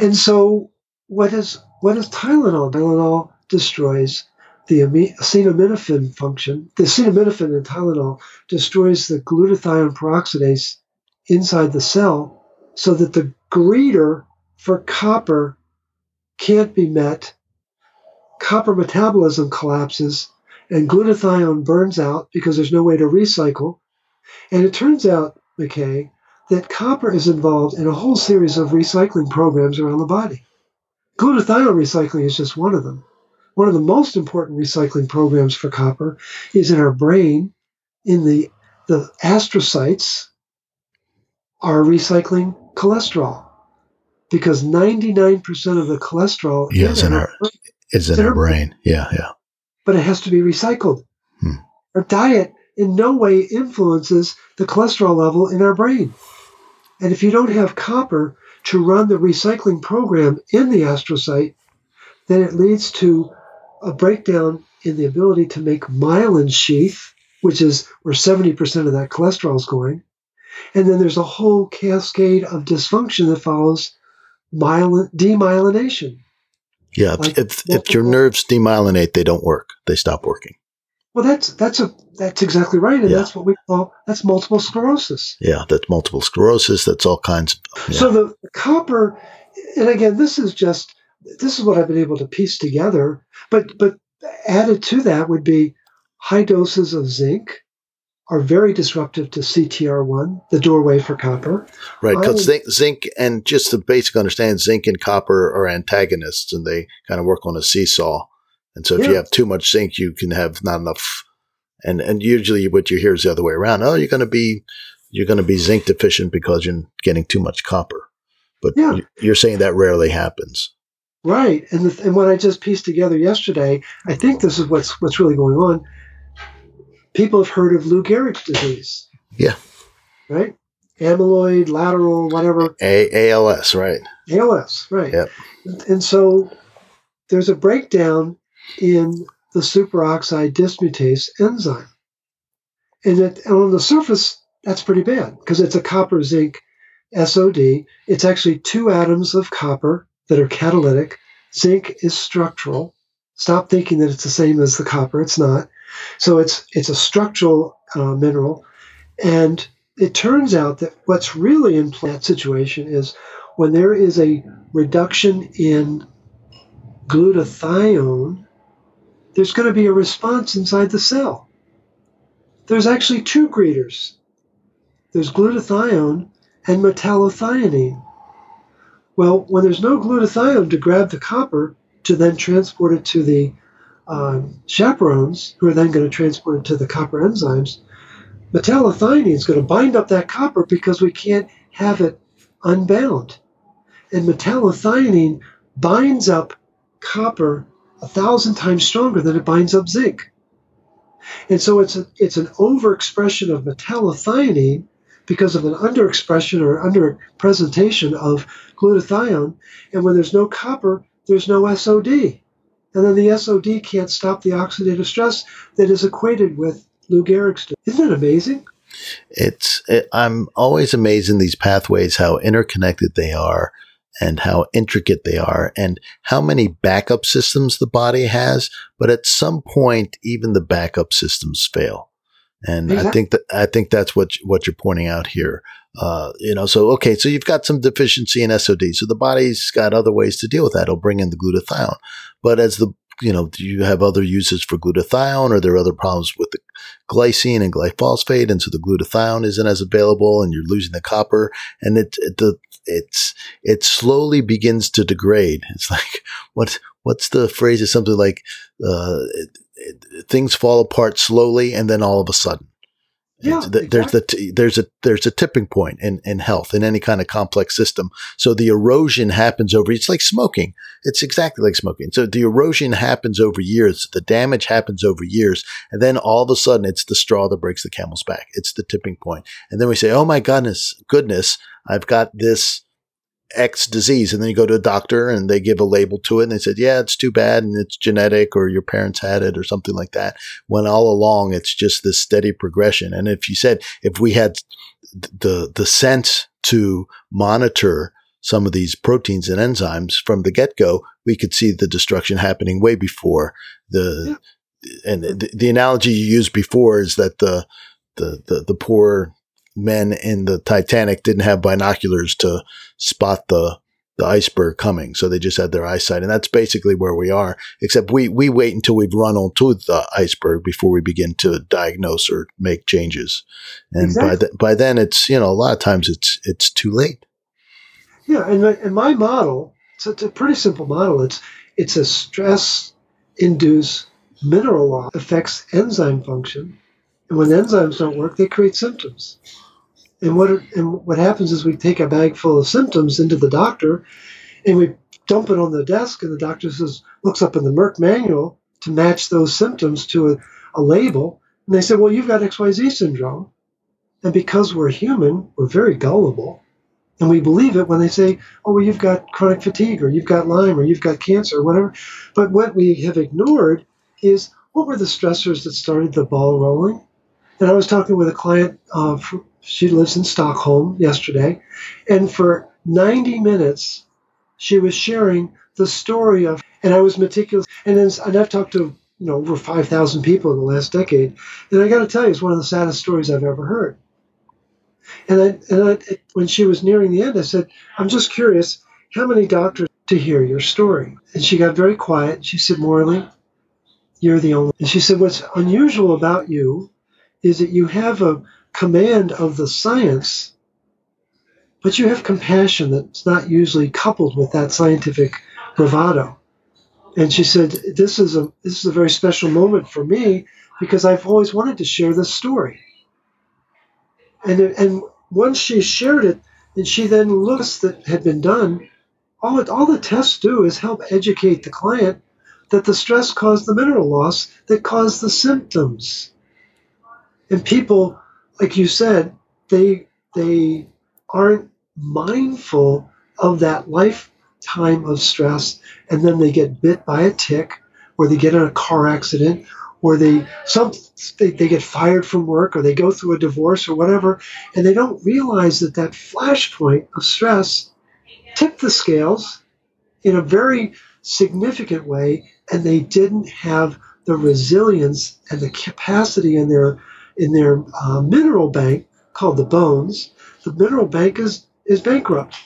And so, what is what is Tylenol? Tylenol destroys the acetaminophen function. The acetaminophen in Tylenol destroys the glutathione peroxidase inside the cell, so that the greeter for copper can't be met. Copper metabolism collapses and glutathione burns out because there's no way to recycle. And it turns out, McKay, that copper is involved in a whole series of recycling programs around the body. Glutathione recycling is just one of them. One of the most important recycling programs for copper is in our brain, in the, the astrocytes are recycling cholesterol because 99% of the cholesterol yes, is in, our, our, is in, in our brain. brain. Yeah, yeah. But it has to be recycled. Hmm. Our diet in no way influences the cholesterol level in our brain. And if you don't have copper to run the recycling program in the astrocyte, then it leads to a breakdown in the ability to make myelin sheath, which is where 70% of that cholesterol is going. And then there's a whole cascade of dysfunction that follows myelin, demyelination. Yeah, like if, if your nerves demyelinate, they don't work. They stop working. Well, that's that's a that's exactly right, and yeah. that's what we call that's multiple sclerosis. Yeah, that's multiple sclerosis. That's all kinds. Of, yeah. So the copper, and again, this is just this is what I've been able to piece together. But but added to that would be high doses of zinc, are very disruptive to CTR1, the doorway for copper. Right, because oh. zinc, zinc, and just to basic understand, zinc and copper are antagonists, and they kind of work on a seesaw. And so, if yeah. you have too much zinc, you can have not enough. And and usually, what you hear is the other way around. Oh, you're going to be you're going to be zinc deficient because you're getting too much copper. But Yeah. you're saying that rarely happens. Right, and the, and what I just pieced together yesterday, I think this is what's what's really going on. People have heard of Lou Gehrig's disease. Yeah. Right, amyloid lateral whatever A- ALS, right? ALS. Right. Yep. And so there's a breakdown in the superoxide dismutase enzyme, and, it, and on the surface that's pretty bad because it's a copper zinc SOD. It's actually two atoms of copper that are catalytic. Zinc is structural. Stop thinking that it's the same as the copper. It's not. So it's it's a structural uh, mineral, and it turns out that what's really in that situation is when there is a reduction in glutathione, there's going to be a response inside the cell. There's actually two greeters. There's glutathione and metallothionein. Well, when there's no glutathione to grab the copper to then transport it to the um, chaperones, who are then going to transport it to the copper enzymes, metallothionein is going to bind up that copper because we can't have it unbound. And metallothionein binds up copper a thousand times stronger than it binds up zinc. And so it's a, it's an overexpression of metallothionein because of an underexpression or underpresentation of glutathione. And when there's no copper, there's no SOD. And then the SOD can't stop the oxidative stress that is equated with Lou Gehrig's. Isn't it amazing? It's it, I'm always amazed in these pathways how interconnected they are and how intricate they are and how many backup systems the body has but at some point even the backup systems fail. And I think that I think that's what what you're pointing out here. Uh, you know so okay so you've got some deficiency in SOD so the body's got other ways to deal with that. It'll bring in the glutathione. But as the you know, do you have other uses for glutathione? Or there are other problems with the glycine and glyphosate, and so the glutathione isn't as available, and you're losing the copper, and it, it the it's it slowly begins to degrade. It's like what what's the phrase? Is something like uh, it, it, things fall apart slowly, and then all of a sudden. Yeah, It's- th- there's the t- there's a there's a tipping point in, in health in any kind of complex system. So the erosion happens over. It's like smoking. It's exactly like smoking. So the erosion happens over years. The damage happens over years, and then all of a sudden, it's the straw that breaks the camel's back. It's the tipping point, and then we say, "Oh my goodness, goodness, I've got this." X disease, and then you go to a doctor and they give a label to it, and they said, "Yeah, it's too bad, and it's genetic, or your parents had it, or something like that." When all along, it's just this steady progression. And if you said, if we had the the sense to monitor some of these proteins and enzymes from the get go, we could see the destruction happening way before the. And the, the analogy you used before is that the the the, the poor men in the Titanic didn't have binoculars to spot the the iceberg coming, so they just had their eyesight, and that's basically where we are. Except we we wait until we've run onto the iceberg before we begin to diagnose or make changes, and by th- by then it's you know a lot of times it's it's too late. Yeah, and my, and my model, it's a, it's a pretty simple model. It's it's a stress induced mineral loss affects enzyme function, and when enzymes don't work, they create symptoms. And what and what happens is we take a bag full of symptoms into the doctor, and we dump it on the desk, and the doctor says looks up in the Merck manual to match those symptoms to a, a label, and they say, well, you've got X Y Z syndrome, and because we're human, we're very gullible. And we believe it when they say, oh, well, you've got chronic fatigue or you've got Lyme or you've got cancer or whatever. But what we have ignored is what were the stressors that started the ball rolling? And I was talking with a client, uh, she lives in Stockholm yesterday, and for 90 minutes, she was sharing the story of, and I was meticulous. And, then, and I've talked to you know over 5,000 people in the last decade, and I got to tell you, it's one of the saddest stories I've ever heard. And, I, and I, when she was nearing the end, I said, I'm just curious, how many doctors to hear your story? And she got very quiet. She said, Morley, you're the only. And she said, What's unusual about you is that you have a command of the science, but you have compassion that's not usually coupled with that scientific bravado. And she said, This is a this is a very special moment for me because I've always wanted to share this story. And, and once she shared it, And she then looks that had been done. All, it, all the tests do is help educate the client that the stress caused the mineral loss that caused the symptoms. And people, like you said, they they aren't mindful of that lifetime of stress, and then they get bit by a tick, or they get in a car accident, or they some they, they get fired from work, or they go through a divorce or whatever, and they don't realize that that flashpoint of stress tipped the scales in a very significant way, and they didn't have the resilience and the capacity in their in their uh, mineral bank called the bones. The mineral bank is is bankrupt,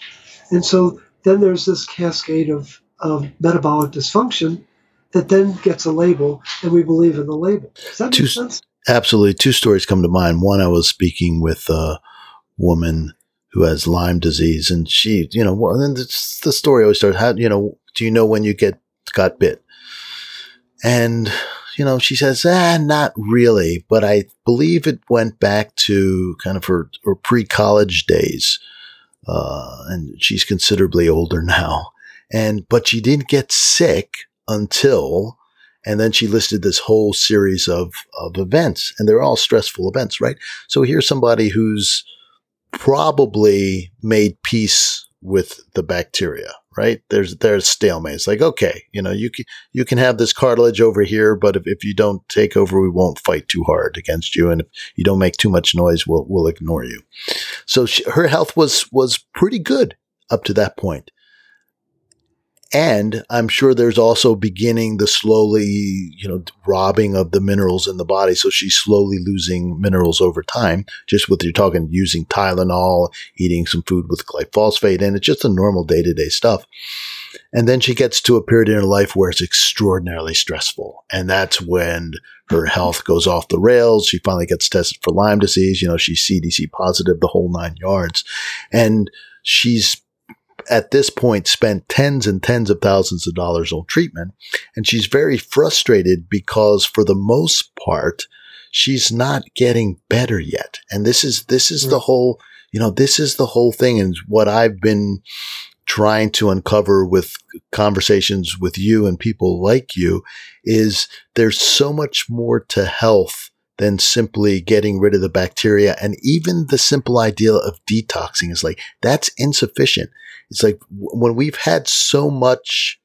and so then there's this cascade of of metabolic dysfunction that then gets a label, and we believe in the label. Does that make sense? Absolutely. Two stories come to mind. One, I was speaking with a woman who has Lyme disease, and she, you know, well, and it's, the story always starts, how, you know, do you know when you get got bit? And, you know, she says, ah, not really, but I believe it went back to kind of her, her pre college days. Uh, and she's considerably older now. And, but she didn't get sick until, and then she listed this whole series of, of events and they're all stressful events, right? So here's somebody who's probably made peace with the bacteria, right? There's, there's stalemate. It's like, okay, you know, you can, you can have this cartilage over here, but if, if you don't take over, we won't fight too hard against you. And if you don't make too much noise, we'll, we'll ignore you. So she, her health was, was pretty good up to that point. And I'm sure there's also beginning the slowly, you know, robbing of the minerals in the body. So she's slowly losing minerals over time, just with you're talking using Tylenol, eating some food with glyphosate, and it's just the normal day to day stuff. And then she gets to a period in her life where it's extraordinarily stressful. And that's when her health goes off the rails. She finally gets tested for Lyme disease. You know, she's CDC positive, the whole nine yards. And she's at this point spent tens and tens of thousands of dollars on treatment. And she's very frustrated because for the most part, she's not getting better yet. And this is, this is the mm. whole, you know, this is the whole thing and what I've been trying to uncover with conversations with you and people like you is there's so much more to health than simply getting rid of the bacteria. And even the simple idea of detoxing is like, that's insufficient. It's like when we've had so much,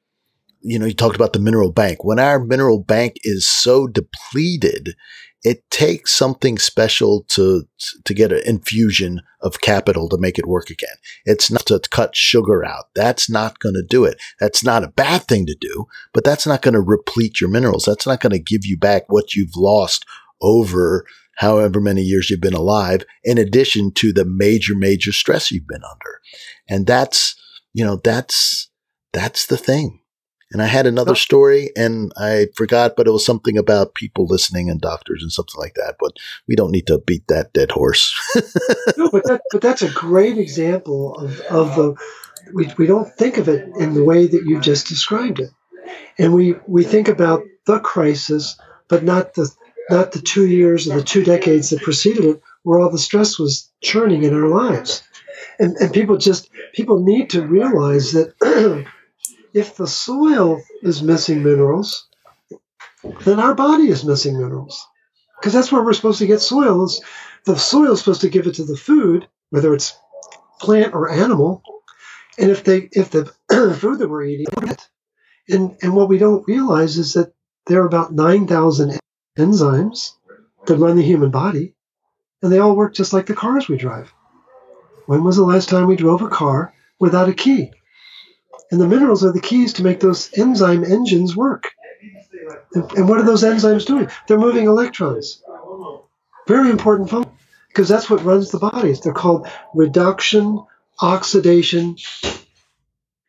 you know, you talked about the mineral bank. When our mineral bank is so depleted, it takes something special to to get an infusion of capital to make it work again. It's not to cut sugar out. That's not going to do it. That's not a bad thing to do, but that's not going to replete your minerals. That's not going to give you back what you've lost over however many years you've been alive, in addition to the major, major stress you've been under. And that's, you know, that's, that's the thing. And I had another story and I forgot, but it was something about people listening and doctors and something like that. But we don't need to beat that dead horse. no, but that, but that's a great example of, of the we, we don't think of it in the way that you just described it, and we we think about the crisis, but not the not the two years or the two decades that preceded it, where all the stress was churning in our lives, and and people just people need to realize that if the soil is missing minerals, then our body is missing minerals because that's where we're supposed to get soils. The soil is supposed to give it to the food, whether it's plant or animal, and if they if the food that we're eating, and and what we don't realize is that there are about nine thousand enzymes that run the human body, and they all work just like the cars we drive. When was the last time we drove a car without a key? And the minerals are the keys to make those enzyme engines work. And, what are those enzymes doing? They're moving electrons. Very important function because that's what runs the bodies. They're called reduction oxidation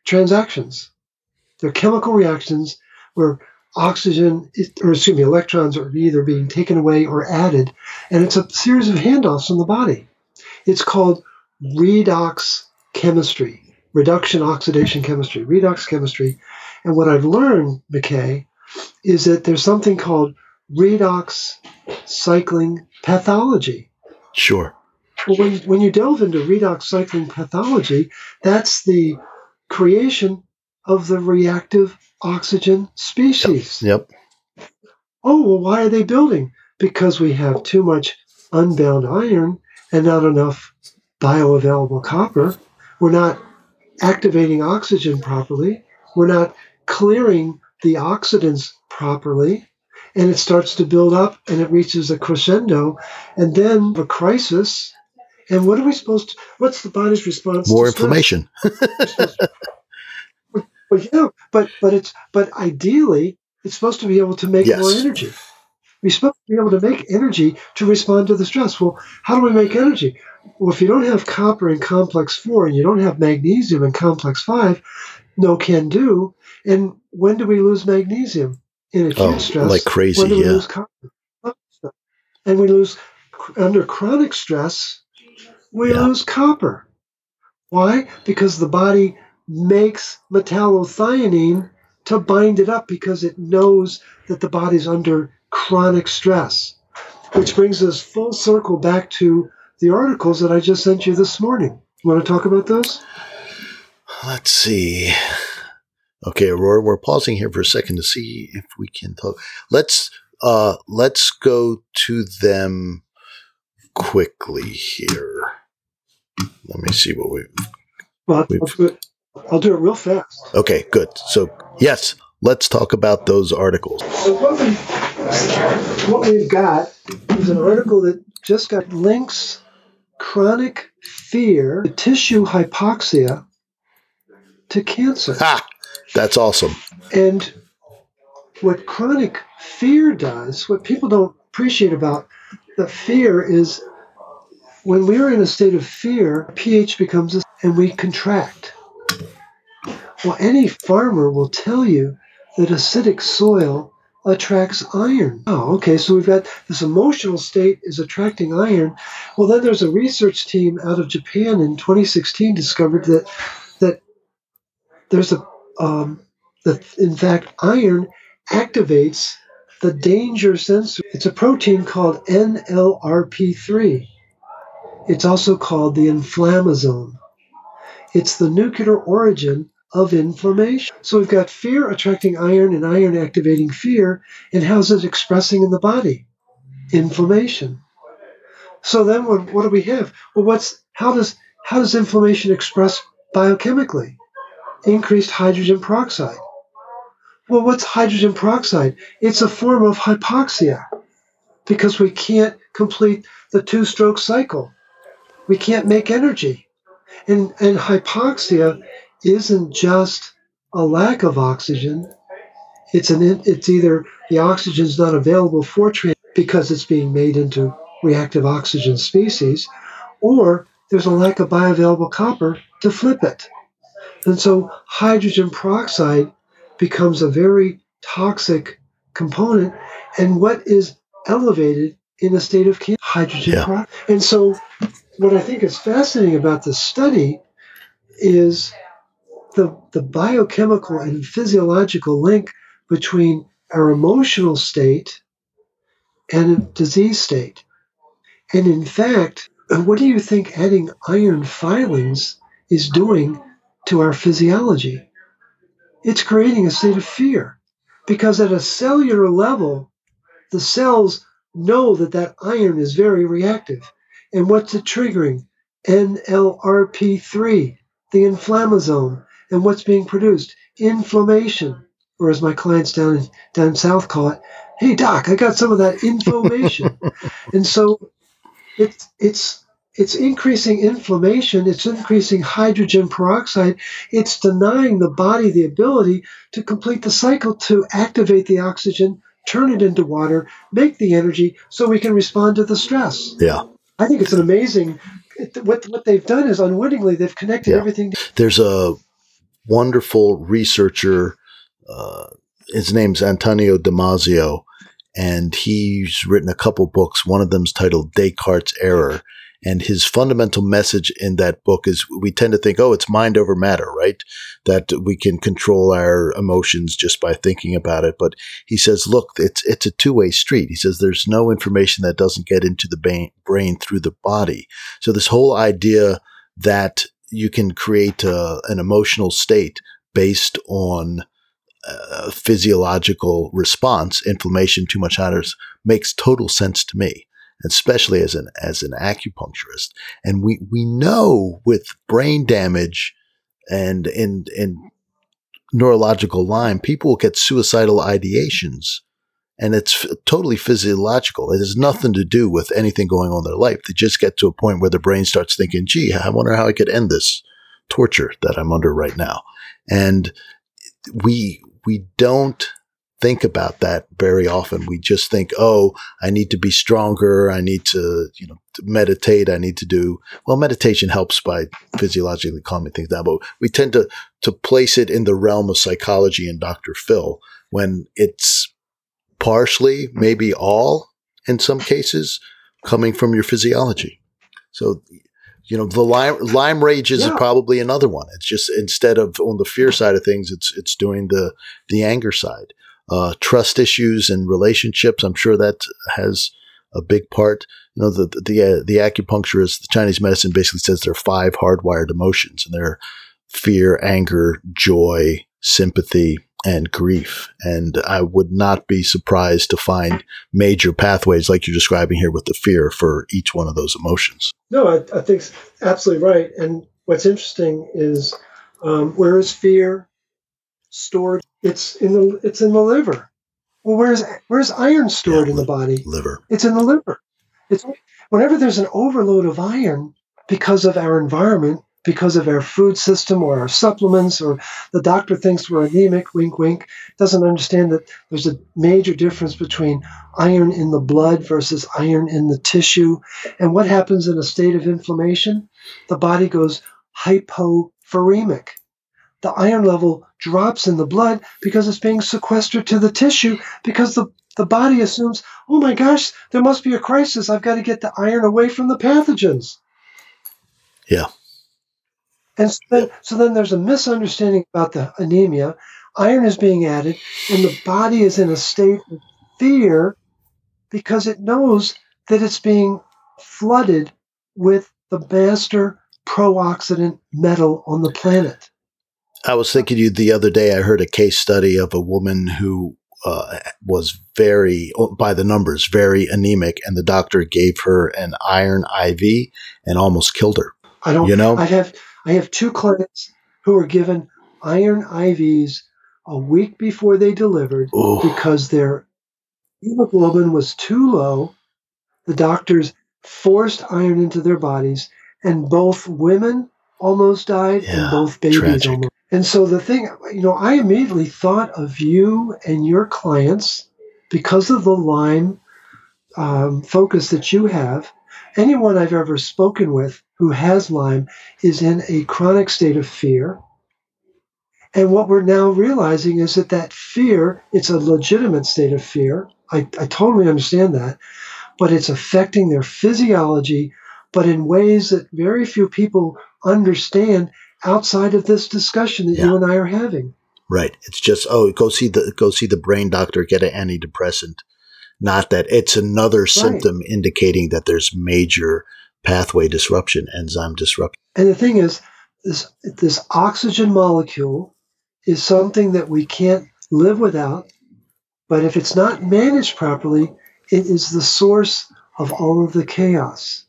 transactions. They're chemical reactions where oxygen, or excuse me, electrons are either being taken away or added, and it's a series of handoffs in the body. It's called redox chemistry, reduction oxidation chemistry, redox chemistry. And what I've learned, McKay, is that there's something called redox cycling pathology. sure. Well, when, when you delve into redox cycling pathology, that's the creation of the reactive oxygen species. Yep. Oh, well, why are they building? Because we have too much unbound iron and not enough bioavailable copper. We're not activating oxygen properly. We're not clearing the oxidants properly. And it starts to build up and it reaches a crescendo and then a crisis. And what are we supposed to, what's the body's response More inflammation. Well, yeah, but but it's but ideally it's supposed to be able to make Yes. more energy. We're supposed to be able to make energy to respond to the stress. Well, how do we make energy? Well, if you don't have copper in complex four and you don't have magnesium in complex five, no can do. And when do we lose magnesium in acute Oh, stress? like crazy, When do we yeah. lose copper? And we lose under chronic stress. We Yeah. lose copper. Why? Because the body makes metallothionein to bind it up because it knows that the body's under chronic stress. Which brings us full circle back to the articles that I just sent you this morning. You want to talk about those? Let's see. Okay, Aurora, we're pausing here for a second to see if we can talk. Let's uh let's go to them quickly here. Let me see what we Well, I'll do it, I'll do it real fast. Okay, good. So yes, let's talk about those articles. So what, we, what we've got is an article that just got links chronic fear, tissue hypoxia to cancer. Ha! That's awesome. And what chronic fear does, what people don't appreciate about the fear is when we're in a state of fear, pH becomes a, and we contract. Well, any farmer will tell you that acidic soil attracts iron. Oh, okay, so we've got this emotional state is attracting iron. Well, then there's a research team out of Japan in 2016 discovered that that there's a um, that in fact iron activates the danger sensor. It's a protein called NLRP3. It's also called the inflammasome. It's the nuclear origin of inflammation. So we've got fear attracting iron and iron activating fear, and how's it expressing in the body? Inflammation. So then what, what do we have? Well, what's how does how does inflammation express biochemically? Increased hydrogen peroxide. Well, what's hydrogen peroxide? It's a form of hypoxia because we can't complete the two stroke cycle. We can't make energy. And, and hypoxia isn't just a lack of oxygen. It's an it's either the oxygen's not available for trans because it's being made into reactive oxygen species, or there's a lack of bioavailable copper to flip it. And so hydrogen peroxide becomes a very toxic component. And what is elevated in a state of cancer? Hydrogen Yeah. peroxide. And so what I think is fascinating about this study is the, the biochemical and physiological link between our emotional state and a disease state. And in fact, what do you think adding iron filings is doing to our physiology? It's creating a state of fear because at a cellular level, the cells know that that iron is very reactive. And what's it triggering? NLRP3, the inflammasome. And what's being produced? Inflammation. Or as my clients down down south call it, hey doc, I got some of that inflammation. and so it's it's it's increasing inflammation, it's increasing hydrogen peroxide, it's denying the body the ability to complete the cycle to activate the oxygen, turn it into water, make the energy so we can respond to the stress. Yeah. I think it's an amazing what what they've done is unwittingly they've connected Yeah. everything There's a wonderful researcher. Uh, his name's Antonio Damasio, and he's written a couple books. One of them's titled Descartes' Error, And his fundamental message in that book is we tend to think, oh, it's mind over matter, right? That we can control our emotions just by thinking about it. But he says, look, it's, it's a two way street. He says there's no information that doesn't get into the brain through the body. So this whole idea that you can create a, an emotional state based on a physiological response, inflammation, too much hot, makes total sense to me, especially as an as an acupuncturist. And we we know with brain damage and in in neurological Lyme, people will get suicidal ideations. And it's totally physiological. It has nothing to do with anything going on in their life. They just get to a point where the brain starts thinking, gee, I wonder how I could end this torture that I'm under right now. And we, we don't think about that very often. We just think, oh, I need to be stronger. I need to, you know, to meditate. I need to do, well, meditation helps by physiologically calming things down, but we tend to, to place it in the realm of psychology and Dr. Phil when it's partially, maybe all in some cases coming from your physiology. So you know, the Lyme, Lyme rages yeah. is probably another one. It's just instead of on the fear side of things, it's it's doing the the anger side. Uh, trust issues and relationships. I'm sure that has a big part. You know, the the uh, the acupuncturist, the Chinese medicine basically says there are five hardwired emotions, and they're fear, anger, joy, sympathy, and grief. And I would not be surprised to find major pathways like you're describing here with the fear for each one of those emotions. No, I, I think absolutely right. And what's interesting is um, where is fear stored? It's in the it's in the liver. Well, where's where's iron stored yeah, in the body? Liver. It's in the liver. It's whenever there's an overload of iron because of our environment, because of our food system or our supplements, or the doctor thinks we're anemic, wink, wink, doesn't understand that there's a major difference between iron in the blood versus iron in the tissue. And what happens in a state of inflammation? The body goes hypovolemic. The iron level drops in the blood because it's being sequestered to the tissue because the the body assumes, oh my gosh, there must be a crisis. I've got to get the iron away from the pathogens. Yeah. And so then, so then there's a misunderstanding about the anemia. Iron is being added, and the body is in a state of fear because it knows that it's being flooded with the master pro-oxidant metal on the planet. I was thinking you the other day. I heard a case study of a woman who uh, was very, by the numbers, very anemic, and the doctor gave her an iron IV and almost killed her. I don't. You know, I have I have two clients who were given iron IVs a week before they delivered Ooh. because their hemoglobin was too low. The doctors forced iron into their bodies, and both women almost died, yeah, and both babies tragic. almost. And so the thing, you know, I immediately thought of you and your clients because of the Lyme um, focus that you have. Anyone I've ever spoken with who has Lyme is in a chronic state of fear. And what we're now realizing is that that fear, it's a legitimate state of fear. I, I totally understand that. But it's affecting their physiology, but in ways that very few people understand outside of this discussion that yeah. you and I are having. Right. It's just oh, go see the go see the brain doctor, get an antidepressant. Not that it's another right. symptom indicating that there's major pathway disruption, enzyme disruption. And the thing is, this this oxygen molecule is something that we can't live without. But if it's not managed properly, it is the source of all of the chaos.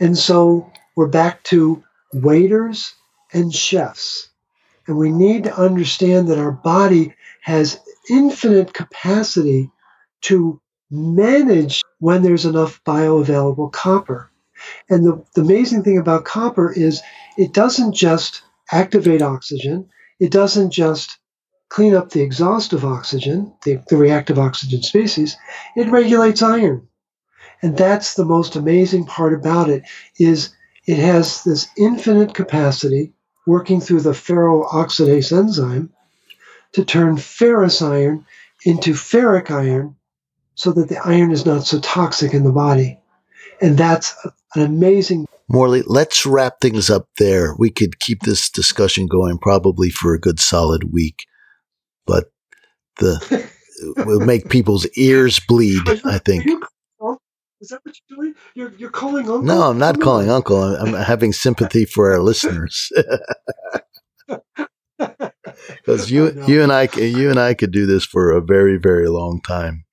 And so we're back to waiters and chefs. And we need to understand that our body has infinite capacity to manage when there's enough bioavailable copper. And the, the amazing thing about copper is it doesn't just activate oxygen, it doesn't just clean up the exhaust of oxygen, the, the reactive oxygen species, it regulates iron. And that's the most amazing part about it is it has this infinite capacity working through the ferroxidase enzyme to turn ferrous iron into ferric iron so that the iron is not so toxic in the body. And that's an amazing. Morley, let's wrap things up there. We could keep this discussion going probably for a good solid week, but the will make people's ears bleed. I think. Is that what you're doing? You're, you're calling uncle? No, I'm not calling uncle. I'm, I'm having sympathy for our listeners. Because you, you and I, you and I could do this for a very, very long time.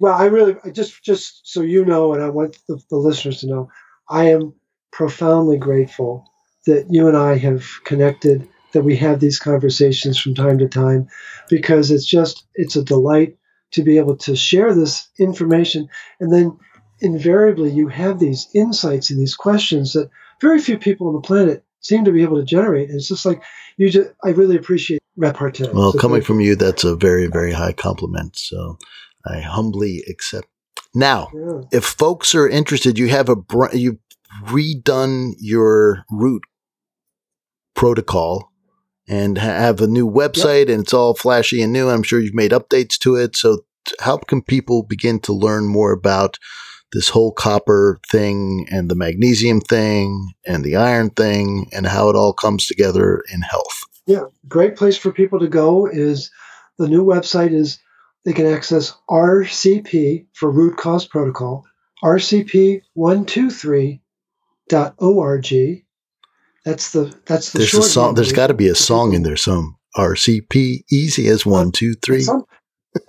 Well, I really just just so you know, and I want the, the listeners to know, I am profoundly grateful that you and I have connected, that we have these conversations from time to time, because it's just it's a delight to be able to share this information, and then invariably you have these insights and these questions that very few people on the planet seem to be able to generate. And it's just like you just I really appreciate repartee. Well, so coming from you, that's a very, very high compliment. So I humbly accept. Now, yeah. if folks are interested, you have a you've redone your root protocol and have a new website, yep. and it's all flashy and new. I'm sure you've made updates to it. So, how can people begin to learn more about this whole copper thing and the magnesium thing and the iron thing and how it all comes together in health? Yeah, great place for people to go is the new website is they can access RCP for root cause protocol, rcp123.org. That's the that's the there's short a song. There's got to be a song in there. Some RCP easy as one two three. Some,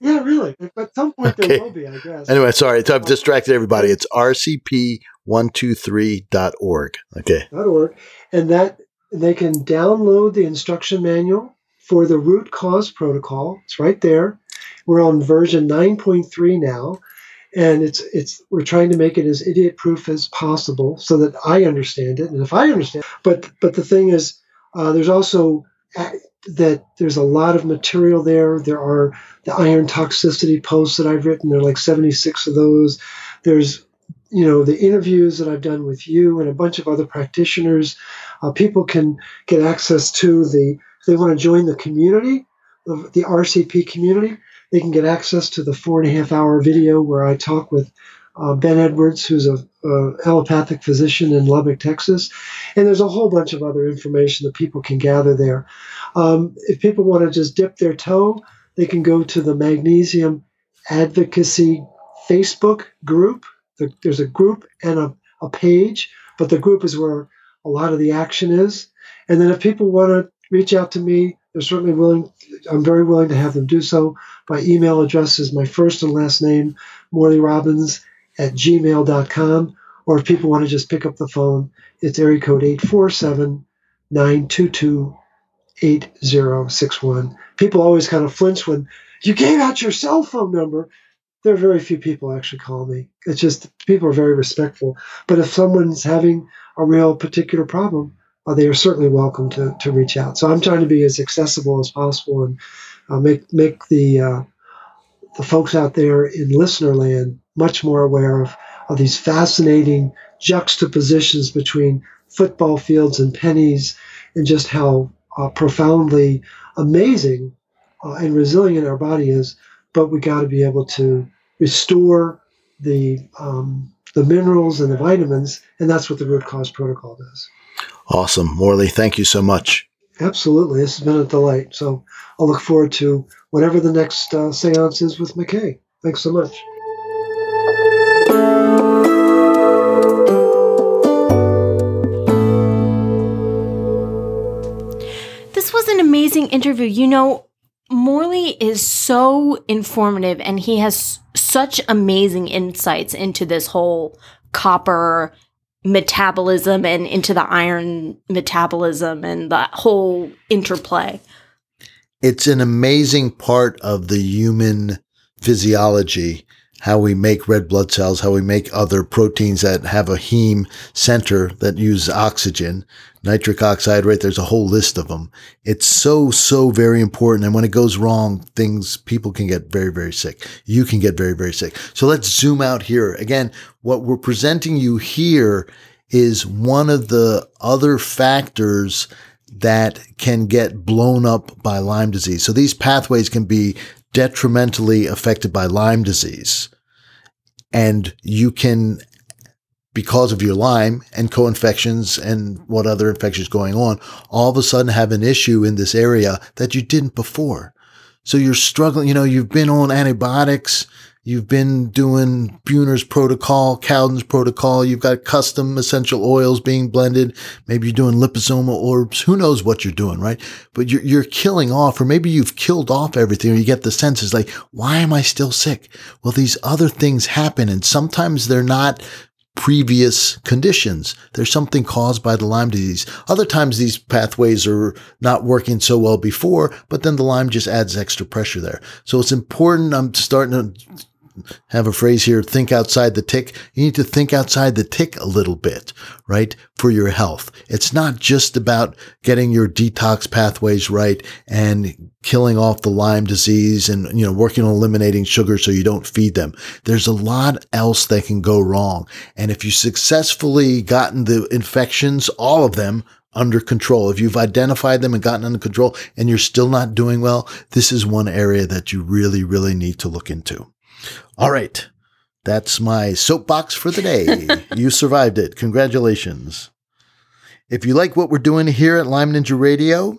yeah, really. At some point okay. there will be, I guess. Anyway, sorry, I've distracted everybody. It's rcp123.org. Okay. .org, and that they can download the instruction manual for the root cause protocol. It's right there. We're on version 9.3 now, and it's it's we're trying to make it as idiot proof as possible so that I understand it, and if I understand. But but the thing is, uh, there's also that there's a lot of material there. There are the iron toxicity posts that I've written. There are like 76 of those. There's you know the interviews that I've done with you and a bunch of other practitioners. Uh, people can get access to the if they want to join the community, of the RCP community, they can get access to the four and a half hour video where I talk with uh, Ben Edwards, who's a, a, allopathic physician in Lubbock, Texas, and there's a whole bunch of other information that people can gather there. Um, if people want to just dip their toe, they can go to the Magnesium Advocacy Facebook group. There's a group and a, a page, but the group is where a lot of the action is. And then if people want to reach out to me. They're certainly willing. I'm very willing to have them do so. My email address is my first and last name, Morley Robbins at gmail.com. Or if people want to just pick up the phone, it's area code 847 922 8061. People always kind of flinch when you gave out your cell phone number. There are very few people actually call me. It's just people are very respectful. But if someone's having a real particular problem, uh, they are certainly welcome to, to reach out. So I'm trying to be as accessible as possible and uh, make make the uh, the folks out there in listener land much more aware of, of these fascinating juxtapositions between football fields and pennies and just how uh, profoundly amazing uh, and resilient our body is. But we got to be able to restore the um, the minerals and the vitamins, and that's what the root cause protocol does. Awesome. Morley, thank you so much. Absolutely. This has been a delight. So I'll look forward to whatever the next uh, seance is with McKay. Thanks so much. This was an amazing interview. You know, Morley is so informative and he has such amazing insights into this whole copper metabolism and into the iron metabolism and the whole interplay. It's an amazing part of the human physiology how we make red blood cells, how we make other proteins that have a heme center that use oxygen, nitric oxide, right? There's a whole list of them. It's so, so very important. And when it goes wrong, things, people can get very, very sick. You can get very, very sick. So let's zoom out here. Again, what we're presenting you here is one of the other factors that can get blown up by Lyme disease. So these pathways can be detrimentally affected by Lyme disease. and you can because of your Lyme and co-infections and what other infections going on, all of a sudden have an issue in this area that you didn't before. So you're struggling, you know, you've been on antibiotics, you've been doing Buhner's protocol, Cowden's protocol, you've got custom essential oils being blended, maybe you're doing liposomal orbs, who knows what you're doing, right? But you're, you're killing off, or maybe you've killed off everything, or you get the sense is like, why am I still sick? Well, these other things happen, and sometimes they're not previous conditions. There's something caused by the Lyme disease. Other times these pathways are not working so well before, but then the Lyme just adds extra pressure there. So it's important. I'm starting to have a phrase here, think outside the tick. You need to think outside the tick a little bit, right? For your health. It's not just about getting your detox pathways right and killing off the Lyme disease and, you know, working on eliminating sugar so you don't feed them. There's a lot else that can go wrong. And if you successfully gotten the infections, all of them, under control. If you've identified them and gotten under control and you're still not doing well, this is one area that you really, really need to look into. All right. That's my soapbox for the day. you survived it. Congratulations. If you like what we're doing here at Lyme Ninja Radio,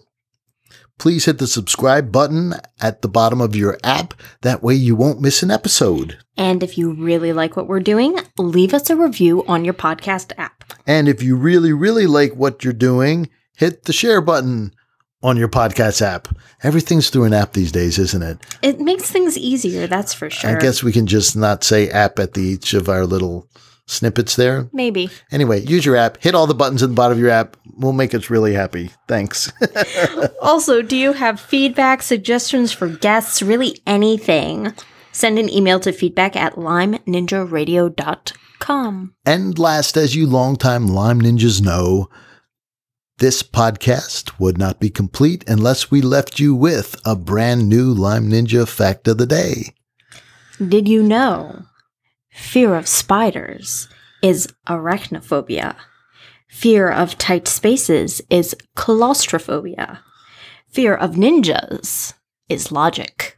please hit the subscribe button at the bottom of your app. That way you won't miss an episode. And if you really like what we're doing, leave us a review on your podcast app. And if you really, really like what you're doing, hit the share button on your podcast app. Everything's through an app these days, isn't it? It makes things easier, that's for sure. I guess we can just not say app at the each of our little snippets there. Maybe. Anyway, use your app, hit all the buttons at the bottom of your app. We'll make us really happy. Thanks. also, do you have feedback, suggestions for guests, really anything? Send an email to feedback at lymeninjaradio.com. and last, as you longtime Lyme Ninjas know, this podcast would not be complete unless we left you with a brand new Lyme Ninja fact of the day. Did you know fear of spiders is arachnophobia? Fear of tight spaces is claustrophobia. Fear of ninjas is logic.